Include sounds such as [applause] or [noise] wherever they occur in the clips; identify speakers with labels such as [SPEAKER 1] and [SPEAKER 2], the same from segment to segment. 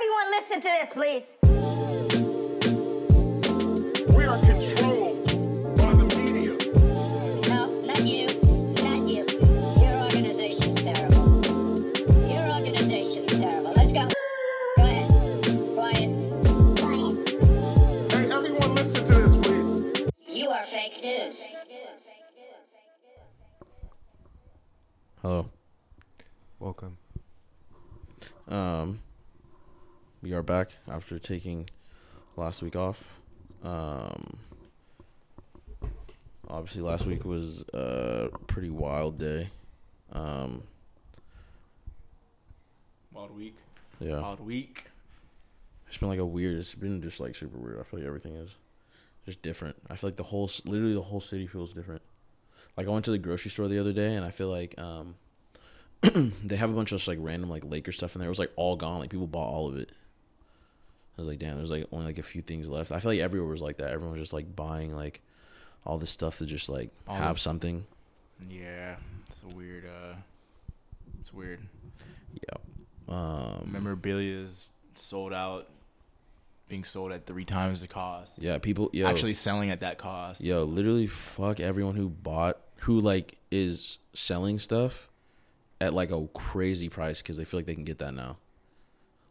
[SPEAKER 1] everyone listen to this, please.
[SPEAKER 2] We are controlled by the media.
[SPEAKER 3] No, not you. Not you. Your organization's terrible. Your organization's terrible. Let's go. Go ahead. Quiet. Quiet.
[SPEAKER 2] Hey, everyone listen to this, please.
[SPEAKER 3] You are fake news.
[SPEAKER 4] Hello.
[SPEAKER 5] Welcome.
[SPEAKER 4] Um, we are back after taking last week off. Um, obviously, last week was a pretty wild day. Um,
[SPEAKER 6] Wild week.
[SPEAKER 4] yeah,
[SPEAKER 6] Wild week.
[SPEAKER 4] it's been like a weird. It's been just like super weird. I feel like everything is just different. I feel like the whole, literally the whole city feels different. Like I went to the grocery store the other day, and I feel like um, [clears throat] they have a bunch of just, like random like Laker stuff in there. It was like all gone. Like people bought all of it. I was like, damn, there's like only like a few things left. I feel like everywhere was like that. Everyone was just like buying like all this stuff to just like
[SPEAKER 6] All
[SPEAKER 4] have
[SPEAKER 6] the-
[SPEAKER 4] something.
[SPEAKER 6] Yeah, it's a weird. uh It's weird.
[SPEAKER 4] Yeah. Um.
[SPEAKER 6] Memorabilia is sold out, being sold at three times the cost.
[SPEAKER 4] Yeah. People. Yo,
[SPEAKER 6] Actually selling at that cost.
[SPEAKER 4] Yo, literally, fuck everyone who bought, who like is selling stuff at like a crazy price because they feel like they can get that now.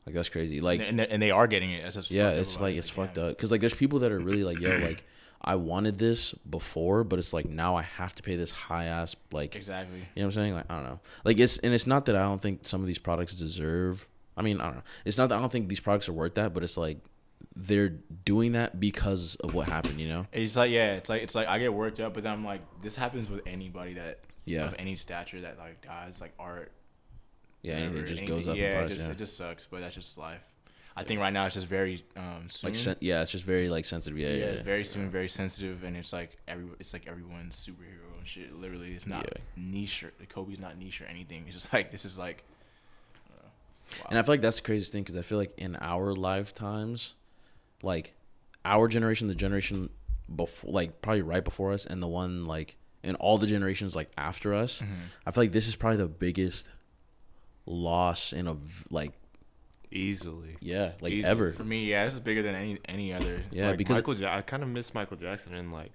[SPEAKER 4] Like that's crazy. Like,
[SPEAKER 6] and, and, they are getting it.
[SPEAKER 4] Yeah, it's like
[SPEAKER 6] it.
[SPEAKER 4] it's fucked up because like there's people that are really like, yo, [clears throat] like I wanted this before, but it's like now I have to pay this high ass like
[SPEAKER 6] Exactly.
[SPEAKER 4] you know what I'm saying? Like I don't know. Like it's and it's not that I don't think some of these products deserve. I mean I don't know. It's not that I don't think these products are worth that, but it's like they're doing that because of what happened. You know?
[SPEAKER 6] It's like yeah, it's like it's like I get worked up, but then I'm like, this happens with anybody that
[SPEAKER 4] Yeah.
[SPEAKER 6] of any stature that like dies, like art.
[SPEAKER 4] Yeah, and it just
[SPEAKER 6] anything.
[SPEAKER 4] goes up
[SPEAKER 6] yeah,
[SPEAKER 4] price.
[SPEAKER 6] it just
[SPEAKER 4] yeah.
[SPEAKER 6] it just sucks, but that's just life. I think right now it's just very um soon.
[SPEAKER 4] like sen- yeah, it's just very like sensitive. Yeah,
[SPEAKER 6] yeah,
[SPEAKER 4] yeah,
[SPEAKER 6] it's very soon, very sensitive, and it's like every it's like everyone's superhero and shit. Literally, it's not niche. Or, Kobe's not niche or anything. It's just [laughs] like this is like. Know. It's
[SPEAKER 4] And I feel like that's the craziest thing because I feel like in our lifetimes, like our generation, the generation before, like probably right before us, and the one like in all the generations like after us,
[SPEAKER 6] Mm-hmm.
[SPEAKER 4] I feel like this is probably the biggest loss in a like
[SPEAKER 5] Easily.
[SPEAKER 4] yeah like
[SPEAKER 5] Easy.
[SPEAKER 4] ever
[SPEAKER 6] for me, yeah, this is bigger than any any other.
[SPEAKER 4] yeah
[SPEAKER 5] like
[SPEAKER 4] because
[SPEAKER 5] Michael, ja- I kind of miss Michael Jackson and like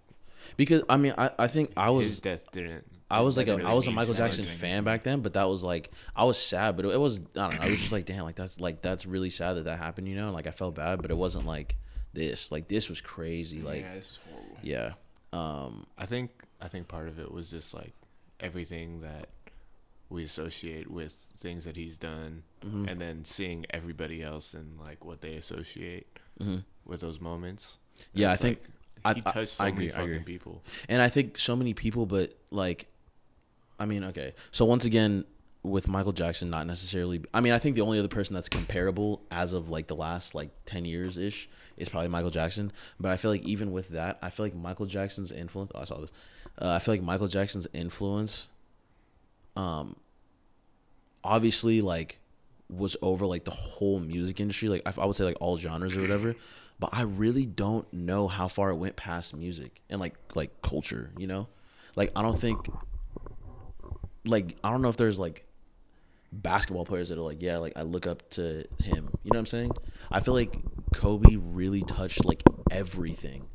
[SPEAKER 4] because I mean I I think I
[SPEAKER 5] his
[SPEAKER 4] was
[SPEAKER 5] death didn't.
[SPEAKER 4] I was like a,
[SPEAKER 6] didn't
[SPEAKER 4] I was a Michael Jackson fan back then, but that was like I was sad, but it, it was I don't know. It was just like damn, like that's like that's really sad that that happened, you know. Like I felt bad, but it wasn't like this. Like this was crazy. Like
[SPEAKER 6] yeah, this is horrible.
[SPEAKER 4] yeah, um,
[SPEAKER 5] I think I think part of it was just like everything that we associate with things that he's done,
[SPEAKER 4] Mm-hmm.
[SPEAKER 5] and then seeing everybody else and like what they associate with those moments.
[SPEAKER 4] Mm-hmm. Yeah, I think-
[SPEAKER 5] like, he
[SPEAKER 4] I-
[SPEAKER 5] touched so
[SPEAKER 4] I
[SPEAKER 5] many
[SPEAKER 4] agree, I
[SPEAKER 5] fucking
[SPEAKER 4] agree.
[SPEAKER 5] people.
[SPEAKER 4] and I think so many people, but like, I mean, okay. So once again, with Michael Jackson, not necessarily. I mean, I think the only other person that's comparable as of like the last like ten years ish is probably Michael Jackson. But I feel like even with that, I feel like Michael Jackson's influence. Oh, I saw this. Uh, I feel like Michael Jackson's influence, um, obviously like was over like the whole music industry. Like I, I would say like all genres or whatever. But I really don't know how far it went past music and like like culture. You know, like I don't think like I don't know if there's like basketball players that are like, yeah, like I look up to him. You know what I'm saying? I feel like Kobe really touched like everything.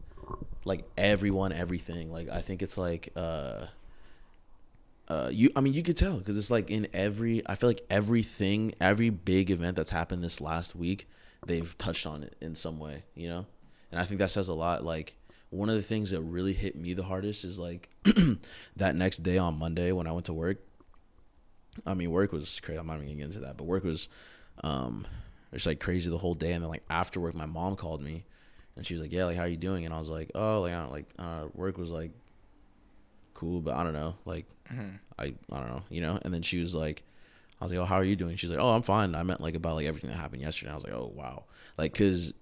[SPEAKER 4] Like everyone, everything. Like I think it's like uh uh you I mean you could tell cuz it's like in every I feel like everything, every big event that's happened this last week, they've touched on it in some way, you know? And I think that says a lot like one of the things that really hit me the hardest is like [clears throat] that next day on Monday when I went to work. I mean, work was crazy. I'm not even gonna get into that, but work was um just like crazy the whole day. And then like after work, my mom called me, and she was like, "Yeah, like how are you doing?" And I was like, "Oh, like I don't like uh, work was like cool, but I don't know, like mm-hmm. I I don't know, you know." And then she was like, "I was like, oh, how are you doing?" She's like, "Oh, I'm fine." I meant like about like everything that happened yesterday. I was like, "Oh, wow," like because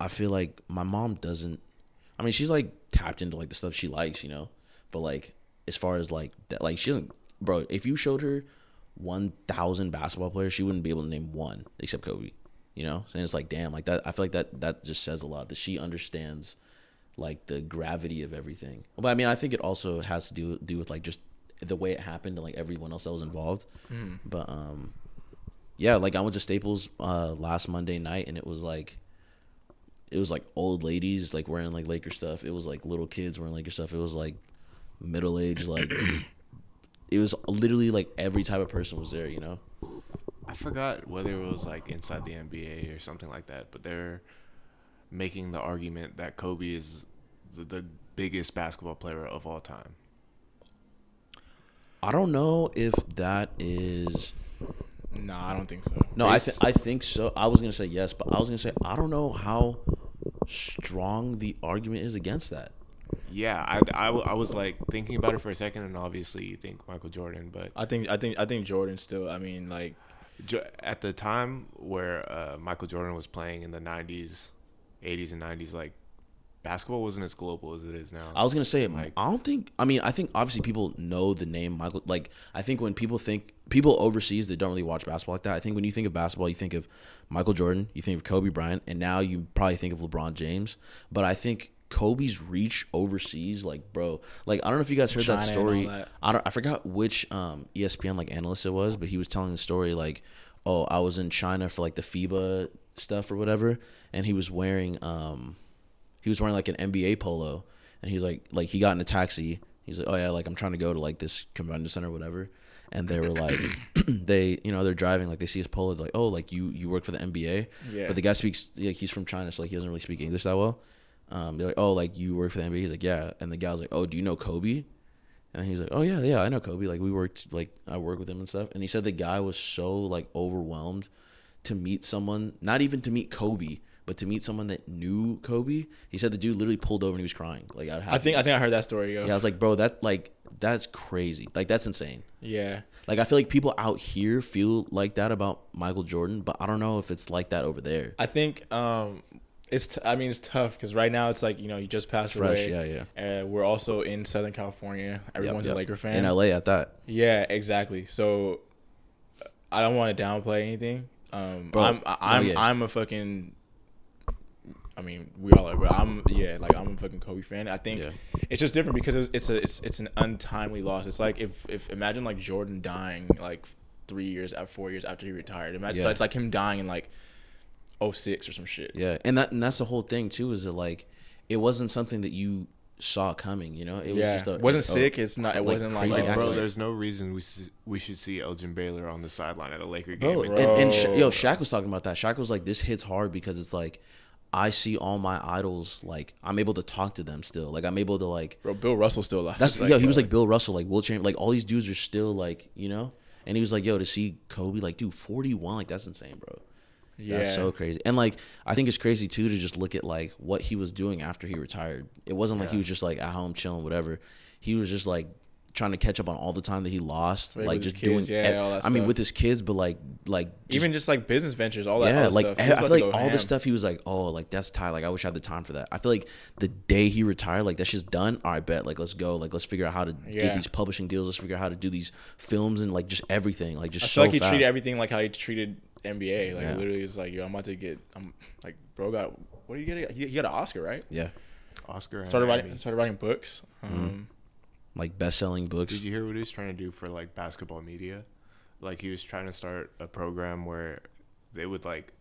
[SPEAKER 4] I feel like my mom doesn't. I mean, she's like tapped into like the stuff she likes, you know. But like, as far as like that, like she doesn't, bro. If you showed her one thousand basketball players, she wouldn't be able to name one except Kobe. You know, and it's like, damn, like that. I feel like that that just says a lot that she understands like the gravity of everything. But I mean, I think it also has to do do with like just the way it happened and like everyone else that was involved. But um, yeah, like I went to Staples uh, last Monday night, and it was like, it was like old ladies like wearing like Laker stuff. It was like little kids wearing Laker stuff. It was like middle aged like. [clears throat] it was literally like every type of person was there. You know.
[SPEAKER 5] I forgot whether it was like inside the NBA or something like that, but they're making the argument that Kobe is the, the biggest basketball player of all time.
[SPEAKER 4] I don't know if that is.
[SPEAKER 6] No, I don't think so.
[SPEAKER 4] No, I th- I think so. I was gonna say yes, but I was gonna say I don't know how strong the argument is against that.
[SPEAKER 5] Yeah, I I was like thinking about it for a second, and obviously you think Michael Jordan, but
[SPEAKER 6] I think I think I think Jordan still. I mean, like
[SPEAKER 5] Jo- at the time where uh, Michael Jordan was playing in the '90s, '80s, and '90s, like basketball wasn't as global as it is now.
[SPEAKER 4] I was gonna say
[SPEAKER 5] Like-
[SPEAKER 4] I don't think. I mean, I think obviously people know the name Michael. Like I think when people think people overseas that don't really watch basketball like that. I think when you think of basketball, you think of Michael Jordan, you think of Kobe Bryant, and now you probably think of LeBron James. But I think Kobe's reach overseas, like bro, like I don't know if you guys heard
[SPEAKER 6] China
[SPEAKER 4] that story.
[SPEAKER 6] that.
[SPEAKER 4] I don't. I forgot which um, ESPN like analyst it was, but he was telling the story like, oh, I was in China for like the FIBA stuff or whatever, and he was wearing um, he was wearing like an NBA polo, and he's like, like he got in a taxi. He's like, oh yeah, like I'm trying to go to like this convention center or whatever, and they were like, [clears throat] they, you know, they're driving like they see his polo, they're like, oh, like you you work for the NBA,
[SPEAKER 6] Yeah.
[SPEAKER 4] but the guy speaks like he's from China, so like he doesn't really speak English that well. Um, they're like, oh, like you work for the NBA. He's like, yeah, and the guy was like, oh, do you know Kobe? And he's like, oh yeah, yeah, I know Kobe. Like we worked, like I work with him and stuff. And he said the guy was so like overwhelmed to meet someone, not even to meet Kobe, but to meet someone that knew Kobe. He said the dude literally pulled over and he was crying. Like out of
[SPEAKER 6] I think I think I heard that story. Yo.
[SPEAKER 4] Yeah, I was like, bro, that like that's crazy. Like that's insane.
[SPEAKER 6] yeah.
[SPEAKER 4] Like I feel like people out here feel like that about Michael Jordan, but I don't know if it's like that over there.
[SPEAKER 6] I think um, it's. T- I mean, it's tough because right now it's like you know you just passed
[SPEAKER 4] Fresh,
[SPEAKER 6] away.
[SPEAKER 4] yeah, yeah.
[SPEAKER 6] And we're also in Southern California.
[SPEAKER 4] Yep,
[SPEAKER 6] Everyone's
[SPEAKER 4] yep.
[SPEAKER 6] a Laker fan.
[SPEAKER 4] in LA at that.
[SPEAKER 6] Yeah, exactly. So I don't want to downplay anything. Um,
[SPEAKER 4] Bro,
[SPEAKER 6] I'm I'm
[SPEAKER 4] yeah.
[SPEAKER 6] I'm a fucking. I mean, we all are, but I'm yeah, like I'm a fucking Kobe fan. I think
[SPEAKER 4] Yeah.
[SPEAKER 6] it's just different because it's, it's a it's, it's an untimely loss. It's like if if imagine like Jordan dying like three years out four years after he retired. Imagine so it's like him dying in like 06 or some shit.
[SPEAKER 4] Yeah, and that and that's the whole thing too. Is that like it wasn't something that you saw coming. You know, it was
[SPEAKER 6] yeah,
[SPEAKER 4] just a,
[SPEAKER 6] it wasn't
[SPEAKER 4] a-
[SPEAKER 6] sick. It's not. It
[SPEAKER 4] like,
[SPEAKER 6] wasn't like,
[SPEAKER 5] Like, bro, there's no reason we we should see Elgin Baylor on the sideline at a Laker
[SPEAKER 4] Bro,
[SPEAKER 5] game.
[SPEAKER 4] and, and Sha- yo, Shaq was talking about that. Shaq was like, "This hits hard because it's like, I see all my idols. Like, I'm able to talk to them still. Like, I'm able to like.
[SPEAKER 6] bro, Bill Russell still alive.
[SPEAKER 4] That's [laughs]
[SPEAKER 6] Like,
[SPEAKER 4] yo. He was
[SPEAKER 6] uh,
[SPEAKER 4] like Bill Russell, like Wilt Chamberlain. Like all these dudes are still like, you know. And he was like, "Yo, to see Kobe, like, dude, 41, like that's insane, bro.
[SPEAKER 6] Yeah,
[SPEAKER 4] That's so crazy. And like, I think it's crazy too to just look at like what he was doing after he retired. It wasn't like he was just like at home chilling, whatever. He was just like trying to catch up on all the time that he lost,
[SPEAKER 6] Right,
[SPEAKER 4] like just
[SPEAKER 6] kids,
[SPEAKER 4] doing.
[SPEAKER 6] yeah,
[SPEAKER 4] ev-
[SPEAKER 6] all that
[SPEAKER 4] I mean, with his kids, but like, like just-
[SPEAKER 6] even just like business ventures, all that.
[SPEAKER 4] yeah, like
[SPEAKER 6] stuff.
[SPEAKER 4] I I feel like all the stuff he was like, oh, like that's tight. Like I wish I had the time for that. I feel like the day he retired, like that's just done. All right, bet. Like let's go. Like let's figure out how to
[SPEAKER 6] Yeah.
[SPEAKER 4] get these publishing deals. Let's figure out how to do these films and like just everything. Like just
[SPEAKER 6] I
[SPEAKER 4] so
[SPEAKER 6] feel like he
[SPEAKER 4] fast.
[SPEAKER 6] treated everything like how he treated NBA. Like
[SPEAKER 4] Yeah.
[SPEAKER 6] literally, it's like, yo, I'm about to get. I'm like, bro, got what did you get? He, he got an Oscar, right?
[SPEAKER 4] Yeah,
[SPEAKER 5] Oscar
[SPEAKER 6] Started writing.
[SPEAKER 5] Emmy.
[SPEAKER 6] Started writing books.
[SPEAKER 4] Mm-hmm.
[SPEAKER 6] Um,
[SPEAKER 4] like best selling books.
[SPEAKER 5] Did you hear what he was trying to do for like basketball media? Like he was trying to start a program where they would like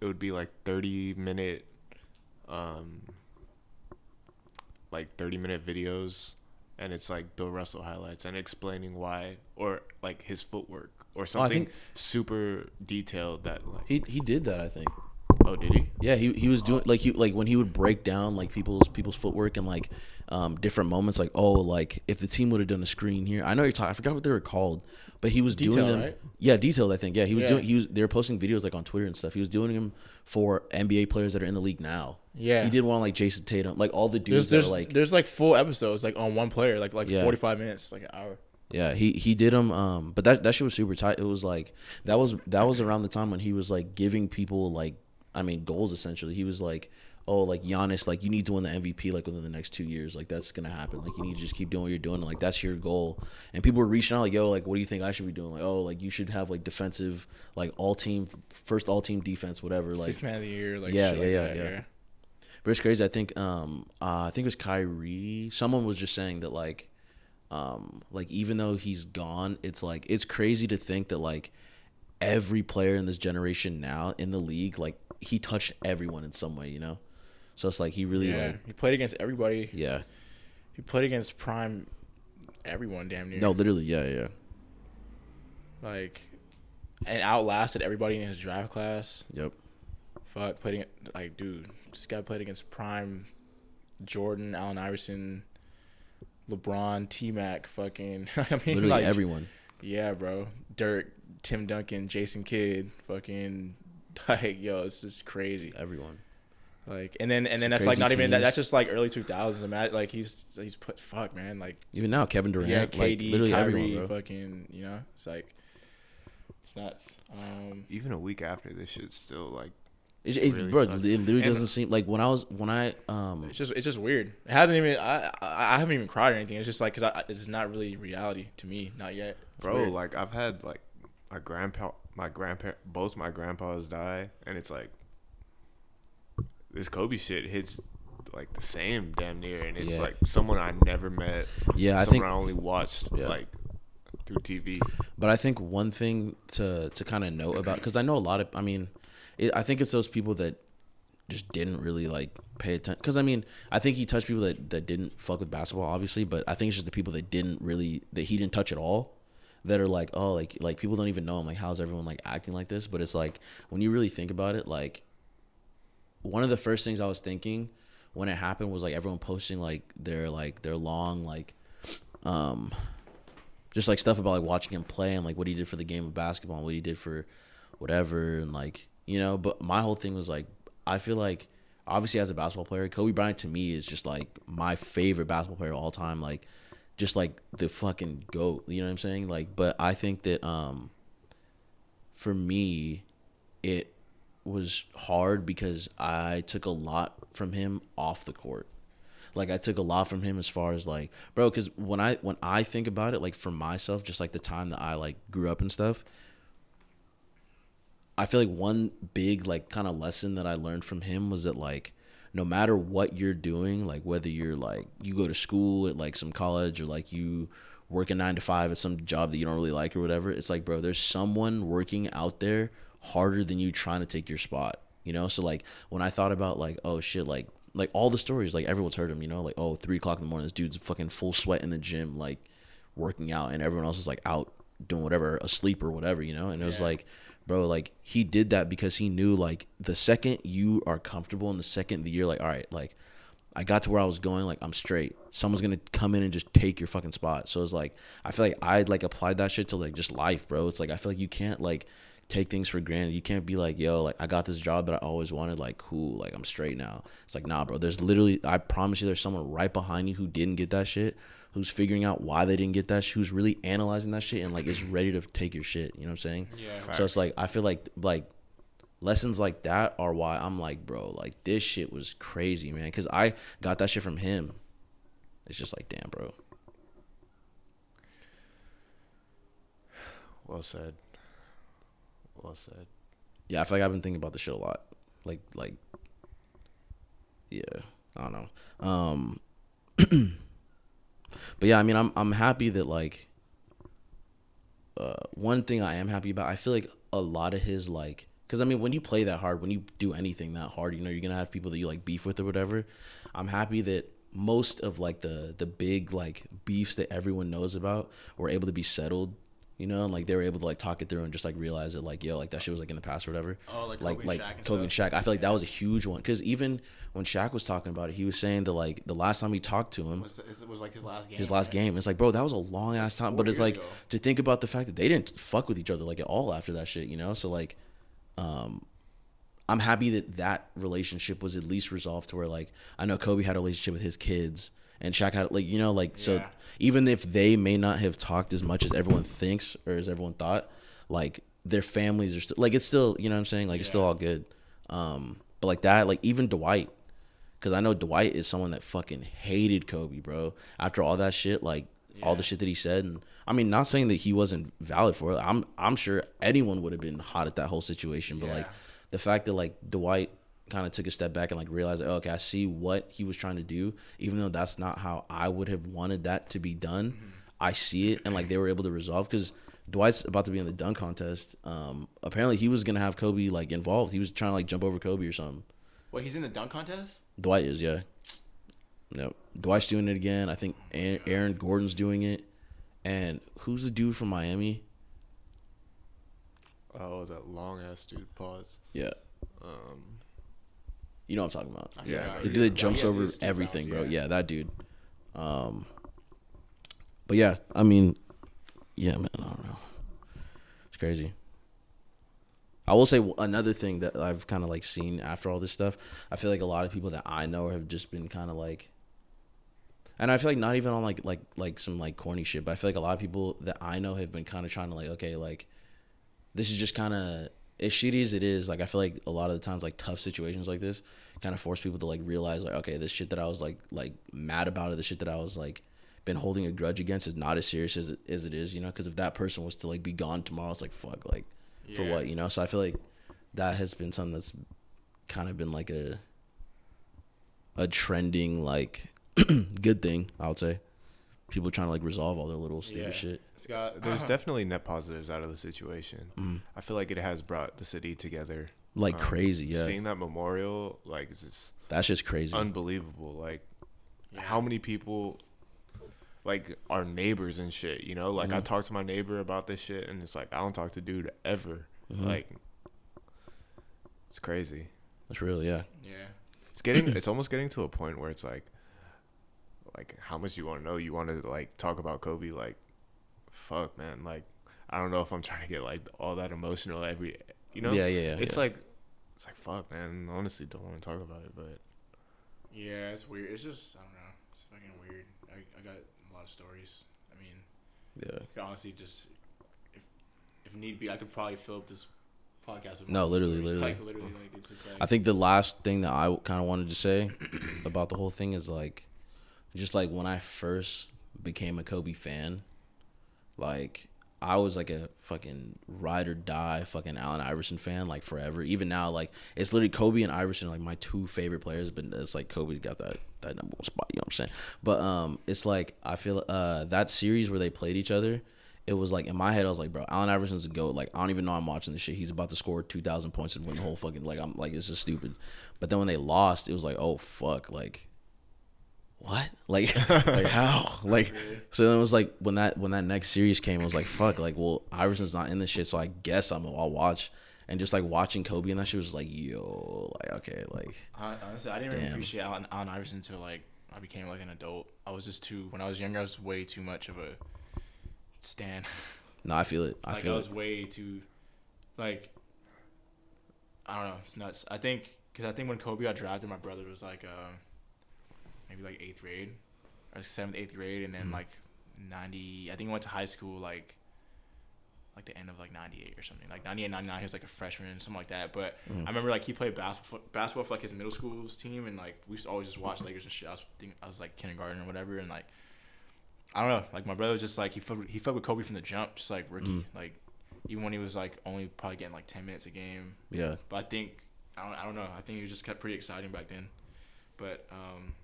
[SPEAKER 5] it would be like 30 minute um like 30 minute videos and it's like Bill Russell highlights and explaining why or like his footwork or
[SPEAKER 4] Oh, I
[SPEAKER 5] something
[SPEAKER 4] think-
[SPEAKER 5] super detailed that like
[SPEAKER 4] He he did that, I think.
[SPEAKER 5] oh did he
[SPEAKER 4] Yeah, he he was doing like he like when he would break down like people's people's footwork and like um different moments like oh like if the team would have done a screen here. I know you're talking I forgot what they were called, but he was doing them
[SPEAKER 6] right?
[SPEAKER 4] Yeah, detailed I think. Yeah, he was
[SPEAKER 6] Yeah.
[SPEAKER 4] doing he was they were posting videos like on Twitter and stuff. He was doing them for NBA players that are in the league now.
[SPEAKER 6] Yeah.
[SPEAKER 4] He did one on, like Jayson Tatum, like all the dudes
[SPEAKER 6] there's
[SPEAKER 4] that
[SPEAKER 6] there's
[SPEAKER 4] are like
[SPEAKER 6] there's like full episodes like on one player, like like
[SPEAKER 4] Yeah.
[SPEAKER 6] 45 minutes, like an hour.
[SPEAKER 4] Yeah, he he did them. Um, but that that shit was super tight. It was like that was that was around the time when he was like giving people like I mean goals essentially. He was like, oh, like Giannis, like you need to win the MVP like within the next two years. Like that's gonna happen. Like you need to just keep doing what you're doing. Like that's your goal. And people were reaching out like, yo, like what do you think I should be doing? Like oh, like you should have like defensive, like all team first all team defense, whatever. Like
[SPEAKER 6] Six man of the year, like
[SPEAKER 4] Yeah,
[SPEAKER 6] shit
[SPEAKER 4] yeah,
[SPEAKER 6] like
[SPEAKER 4] yeah,
[SPEAKER 6] that,
[SPEAKER 4] yeah. But it's crazy. I think um uh, I think it was Kyrie. Someone was just saying that like um like even though he's gone, it's like it's crazy to think that like every player in this generation now in the league, like he touched everyone in some way, you know. So it's like he really
[SPEAKER 6] Yeah,
[SPEAKER 4] like
[SPEAKER 6] he played against everybody.
[SPEAKER 4] yeah.
[SPEAKER 6] He played against prime everyone damn near.
[SPEAKER 4] No, literally, yeah, yeah.
[SPEAKER 6] like and outlasted everybody in his draft class.
[SPEAKER 4] Yep.
[SPEAKER 6] Fuck, playing like dude, this guy played against prime Jordan, Allen Iverson, LeBron, T Mac, fucking. [laughs] I mean,
[SPEAKER 4] Literally
[SPEAKER 6] like,
[SPEAKER 4] everyone.
[SPEAKER 6] Yeah, bro. Dirk, Tim Duncan, Jason Kidd, fucking. [laughs] Like yo, it's just crazy.
[SPEAKER 4] Everyone.
[SPEAKER 6] Like, and then and
[SPEAKER 4] It's
[SPEAKER 6] then that's like
[SPEAKER 4] crazy
[SPEAKER 6] not even that. That's just like early two thousands. Imagine like he's he's put fuck man like
[SPEAKER 4] Even now, Kevin Durant,
[SPEAKER 6] yeah,
[SPEAKER 4] like literally
[SPEAKER 6] Kyrie,
[SPEAKER 4] everyone, bro.
[SPEAKER 6] fucking you know it's like it's nuts. Um,
[SPEAKER 5] Even a week after this shit's still like
[SPEAKER 4] It, it,
[SPEAKER 5] really
[SPEAKER 4] bro, it literally
[SPEAKER 6] And-
[SPEAKER 4] doesn't seem like when I was when I um
[SPEAKER 6] it's just it's just weird. It hasn't even I I, I haven't even cried or anything. It's just like because it's not really reality to me, not yet. It's
[SPEAKER 5] bro,
[SPEAKER 6] weird.
[SPEAKER 5] like I've had like my grandpa my grandparent both my grandpas die and it's like this Kobe shit hits like the same damn near and it's
[SPEAKER 4] Yeah.
[SPEAKER 5] like someone I never met.
[SPEAKER 4] Yeah, I
[SPEAKER 5] someone
[SPEAKER 4] think-
[SPEAKER 5] I only watched
[SPEAKER 4] Yeah.
[SPEAKER 5] like through TV.
[SPEAKER 4] But I think one thing to to kind of note about because I know a lot of I mean, it, I think it's those people that just didn't really like pay attention. Because I mean, I think he touched people that that didn't fuck with basketball, obviously. But I think it's just the people that didn't really that he didn't touch at all. That are like, oh, like like people don't even know him. Like, how's everyone like acting like this? But it's like when you really think about it, like one of the first things I was thinking when it happened was like everyone posting like their like their long like um just like stuff about like watching him play and like what he did for the game of basketball and what he did for whatever and like you know but my whole thing was like i feel like obviously as a basketball player kobe bryant to me is just like my favorite basketball player of all time like just like the fucking goat you know what i'm saying? Like but i think that um for me it was hard because i took a lot from him off the court. Like I took a lot from him as far as like bro cuz when I when I think about it like for myself just like the time that I like grew up and stuff I feel like one big like kind of lesson that I learned from him was that like no matter what you're doing like whether you're like you go to school at like some college or like you work a 9 to 5 at some job that you don't really like or whatever it's like bro there's someone working out there harder than you trying to take your spot you know? So like when I thought about like oh shit like like all the stories like everyone's heard them you know? Like oh three o'clock in the morning this dude's fucking full sweat in the gym like working out and everyone else is like out doing whatever asleep or whatever you know? And it was like bro like he did that because he knew like the second you are comfortable and the second that you're like all right like I got to where I was going, like I'm straight. Someone's gonna come in and just take your fucking spot. So it's like I feel like I'd like applied that shit to like just life, bro. It's like I feel like you can't like take things for granted. You can't be like, yo, like I got this job that I always wanted, like cool, like I'm straight now. It's like nah, bro. There's literally I promise you, there's someone right behind you who didn't get that shit, who's figuring out why they didn't get that, sh- who's really analyzing that shit and like is ready to take your shit. You know what I'm saying?
[SPEAKER 6] Yeah.
[SPEAKER 4] So it's like I feel like like lessons like that are why I'm like, bro, like this shit was crazy, man. Cause I got that shit from him. It's just like, damn, bro.
[SPEAKER 5] Well said. Well said.
[SPEAKER 4] Yeah, I feel like I've been thinking about this shit a lot. Like, like, yeah, I don't know. Um, [clears throat] but yeah, I mean, I'm I'm happy that like, uh, one thing I am happy about, I feel like a lot of his like, because I mean, when you play that hard, when you do anything that hard, you know, you're gonna have people that you like beef with or whatever. I'm happy that most of like the the big like beefs that everyone knows about were able to be settled. You know, and like they were able to like talk it through and just like realize that like yo, like that shit was like in the past or whatever.
[SPEAKER 6] Oh, like
[SPEAKER 4] like
[SPEAKER 6] Kobe and
[SPEAKER 4] like
[SPEAKER 6] Shaq and
[SPEAKER 4] Kobe and. Shaq. I feel like that was a huge one because even when Shaq was talking about it, he was saying that like the last time he talked to him,
[SPEAKER 6] was it was like his last game.
[SPEAKER 4] his last game. It's like, bro, that was a long ass time.
[SPEAKER 6] Four
[SPEAKER 4] But it's like
[SPEAKER 6] ago.
[SPEAKER 4] to think about the fact that they didn't fuck with each other like at all after that shit, you know? So like, um, I'm happy that that relationship was at least resolved to where like I know Kobe had a relationship with his kids and Shaq had like you know like so
[SPEAKER 6] Yeah.
[SPEAKER 4] even if they may not have talked as much as everyone thinks or as everyone thought, like their families are still like it's still you know what I'm saying like it's still all good. Um, but like that like even Dwight because I know Dwight is someone that fucking hated Kobe, bro. After all that shit, like all the shit that he said, and I mean, not saying that he wasn't valid for it. I'm I'm sure anyone would have been hot at that whole situation, but like the fact that like Dwight kind of took a step back and like realized, oh, okay, I see what he was trying to do, even though that's not how I would have wanted that to be done.
[SPEAKER 6] Mm-hmm.
[SPEAKER 4] I see it, and like they were able to resolve because Dwight's about to be in the dunk contest. Um, apparently he was gonna have Kobe like involved. He was trying to like jump over Kobe or something.
[SPEAKER 6] Wait, he's in the dunk contest?
[SPEAKER 4] Dwight is, yeah. Yep. Dwight's doing it again. I think Aaron Aaron Gordon's doing it. And who's the dude from Miami?
[SPEAKER 5] Oh, that long ass dude. Pause.
[SPEAKER 4] Yeah.
[SPEAKER 5] Um,
[SPEAKER 4] You know what I'm talking about.
[SPEAKER 6] I
[SPEAKER 5] Yeah,
[SPEAKER 6] forgot.
[SPEAKER 4] The dude that jumps over everything,
[SPEAKER 6] Browns,
[SPEAKER 4] bro. Yeah, that dude. Um, but yeah, I mean, yeah, man, I don't know. It's crazy. I will say another thing that I've kind of like seen after all this stuff. I feel like a lot of people that I know have just been kind of like, and I feel like not even on like like like some like corny shit, but I feel like a lot of people that I know have been kind of trying to like, okay, like this is just kind of as shitty as it is. Like I feel like a lot of the times, like tough situations like this, kind of force people to like realize, like, okay, this shit that I was like like mad about it, the shit that I was like been holding a grudge against is not as serious as it, as it is, you know. Because if that person was to like be gone tomorrow, it's like fuck, like for what, you know. So I feel like that has been something that's kind of been like a a trending like [clears throat] good thing, I would say. People trying to like resolve all their little stupid
[SPEAKER 6] Yeah.
[SPEAKER 4] shit.
[SPEAKER 6] It's got
[SPEAKER 5] there's [laughs] definitely net positives out of the situation.
[SPEAKER 4] Mm-hmm.
[SPEAKER 5] I feel like it has brought the city together.
[SPEAKER 4] Like
[SPEAKER 5] Um,
[SPEAKER 4] crazy, yeah.
[SPEAKER 5] Seeing that memorial, like, it's just
[SPEAKER 4] That's just crazy.
[SPEAKER 5] unbelievable. Like, how many people, like, are neighbors and shit, you know? Like, I
[SPEAKER 4] Mm-hmm.
[SPEAKER 5] talk to my neighbor about this shit, and it's like, I don't talk to dude ever.
[SPEAKER 4] Mm-hmm.
[SPEAKER 5] Like, it's crazy.
[SPEAKER 4] That's real, yeah.
[SPEAKER 6] yeah.
[SPEAKER 5] It's getting, it's almost getting to a point where it's like, like, how much you want to know? You want to, like, talk about Kobe? Like, fuck, man. Like, I don't know if I'm trying to get, like, all that emotional every, you know?
[SPEAKER 4] Yeah, yeah, yeah,
[SPEAKER 5] It's
[SPEAKER 4] yeah.
[SPEAKER 5] like, it's like, fuck, man. Honestly, don't want to talk about it, but.
[SPEAKER 6] Yeah, it's weird. It's just I don't know. It's fucking weird. I, I got a lot of stories. I mean,
[SPEAKER 4] Yeah.
[SPEAKER 6] Honestly just if if need be, I could probably fill up this podcast with
[SPEAKER 4] No, literally,
[SPEAKER 6] stories.
[SPEAKER 4] literally.
[SPEAKER 6] like literally, like it's just like
[SPEAKER 4] I think the last thing that I kind of wanted to say about the whole thing is like, just like when I first became a Kobe fan, like I was like a fucking ride or die fucking Allen Iverson fan like forever. Even now, like it's literally Kobe and Iverson like my two favorite players, but it's like Kobe got that that number one spot. You know what I'm saying? But um, it's like I feel uh that series where they played each other. It was like in my head, I was like, bro, Allen Iverson's a goat. Like I don't even know I'm watching this shit. He's about to score two thousand points and win the whole fucking like I'm like it's just stupid. But then when they lost, it was like, oh fuck, like what? Like [laughs] like how? Like so then it was like when that when that next series came, it was like fuck, like well Iverson's not in this shit, so I guess I'm I'll watch. And just like watching Kobe and that shit was like yo, like okay, like
[SPEAKER 6] honestly, I didn't really appreciate Allen, Allen Iverson until like I became like an adult. I was just too when I was younger. I was way too much of a stan. [laughs]
[SPEAKER 4] no, I feel it. I
[SPEAKER 6] like I was
[SPEAKER 4] it.
[SPEAKER 6] way too, like, I don't know. It's nuts. I think because I think when Kobe got drafted, my brother was like, uh, maybe like eighth grade, or seventh, eighth grade, and then
[SPEAKER 4] Mm-hmm.
[SPEAKER 6] like ninety. I think he went to high school like, like the end of like ninety eight or something. Like 98, 99, He was like a freshman, something like that. But
[SPEAKER 4] Mm-hmm.
[SPEAKER 6] I remember like he played basketball, basketball for like his middle school's team, and like we used to always just watch Lakers and shit. I was think I was like kindergarten or whatever, and like. I don't know. Like my brother was just like he fucked, he fucked with Kobe from the jump, just like rookie.
[SPEAKER 4] Mm.
[SPEAKER 6] Like even when he was like only probably getting like ten minutes a game.
[SPEAKER 4] Yeah.
[SPEAKER 6] But I think I don't I don't know. I think it was just kept pretty exciting back then. But um,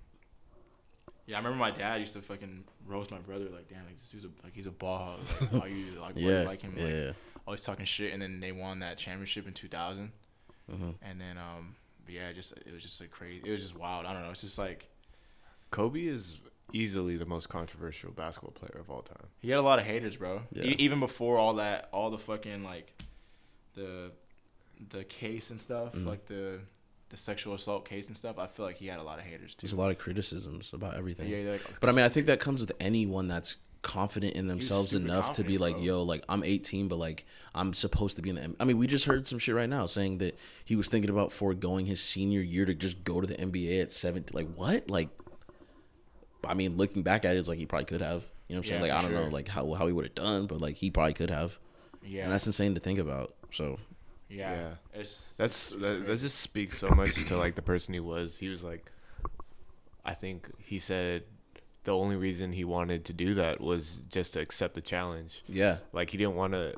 [SPEAKER 6] yeah, I remember my dad used to fucking roast my brother like, damn, like this dude's a, like he's a ball hog. [laughs] Like, why you like why you
[SPEAKER 4] Yeah.
[SPEAKER 6] like him? Like,
[SPEAKER 4] yeah.
[SPEAKER 6] always talking shit, and then they won that championship in 2000.
[SPEAKER 4] Mm-hmm.
[SPEAKER 6] And then um, but yeah, just it was just a crazy. It was just wild. I don't know. It's just like
[SPEAKER 5] Kobe is easily the most controversial basketball player of all time.
[SPEAKER 6] He had a lot of haters, bro.
[SPEAKER 4] Yeah.
[SPEAKER 6] E- even before all that, all the fucking like, the, the case and stuff,
[SPEAKER 4] Mm-hmm.
[SPEAKER 6] like the, the sexual assault case and stuff. I feel like he had a lot of haters too.
[SPEAKER 4] There's a lot of criticisms about everything.
[SPEAKER 6] Yeah, like,
[SPEAKER 4] But I mean, I think that comes with anyone that's confident in themselves enough to be like,
[SPEAKER 6] bro.
[SPEAKER 4] yo, like I'm 18, but like I'm supposed to be in the. M- I mean, we just heard some shit right now saying that he was thinking about foregoing his senior year to just go to the NBA at 17. Like what? Like, I mean, looking back at it, it's like he probably could have. You know what I'm saying?
[SPEAKER 6] Yeah,
[SPEAKER 4] Like I don't know, like how how he would have done, but like he probably could have.
[SPEAKER 6] yeah,
[SPEAKER 4] And that's insane to think about. So
[SPEAKER 6] yeah,
[SPEAKER 5] Yeah.
[SPEAKER 6] It's
[SPEAKER 5] That's
[SPEAKER 6] it's
[SPEAKER 5] that, that just speaks so much to like the person he was. He was like, I think he said the only reason he wanted to do that was just to accept the challenge.
[SPEAKER 4] yeah,
[SPEAKER 5] Like he didn't want to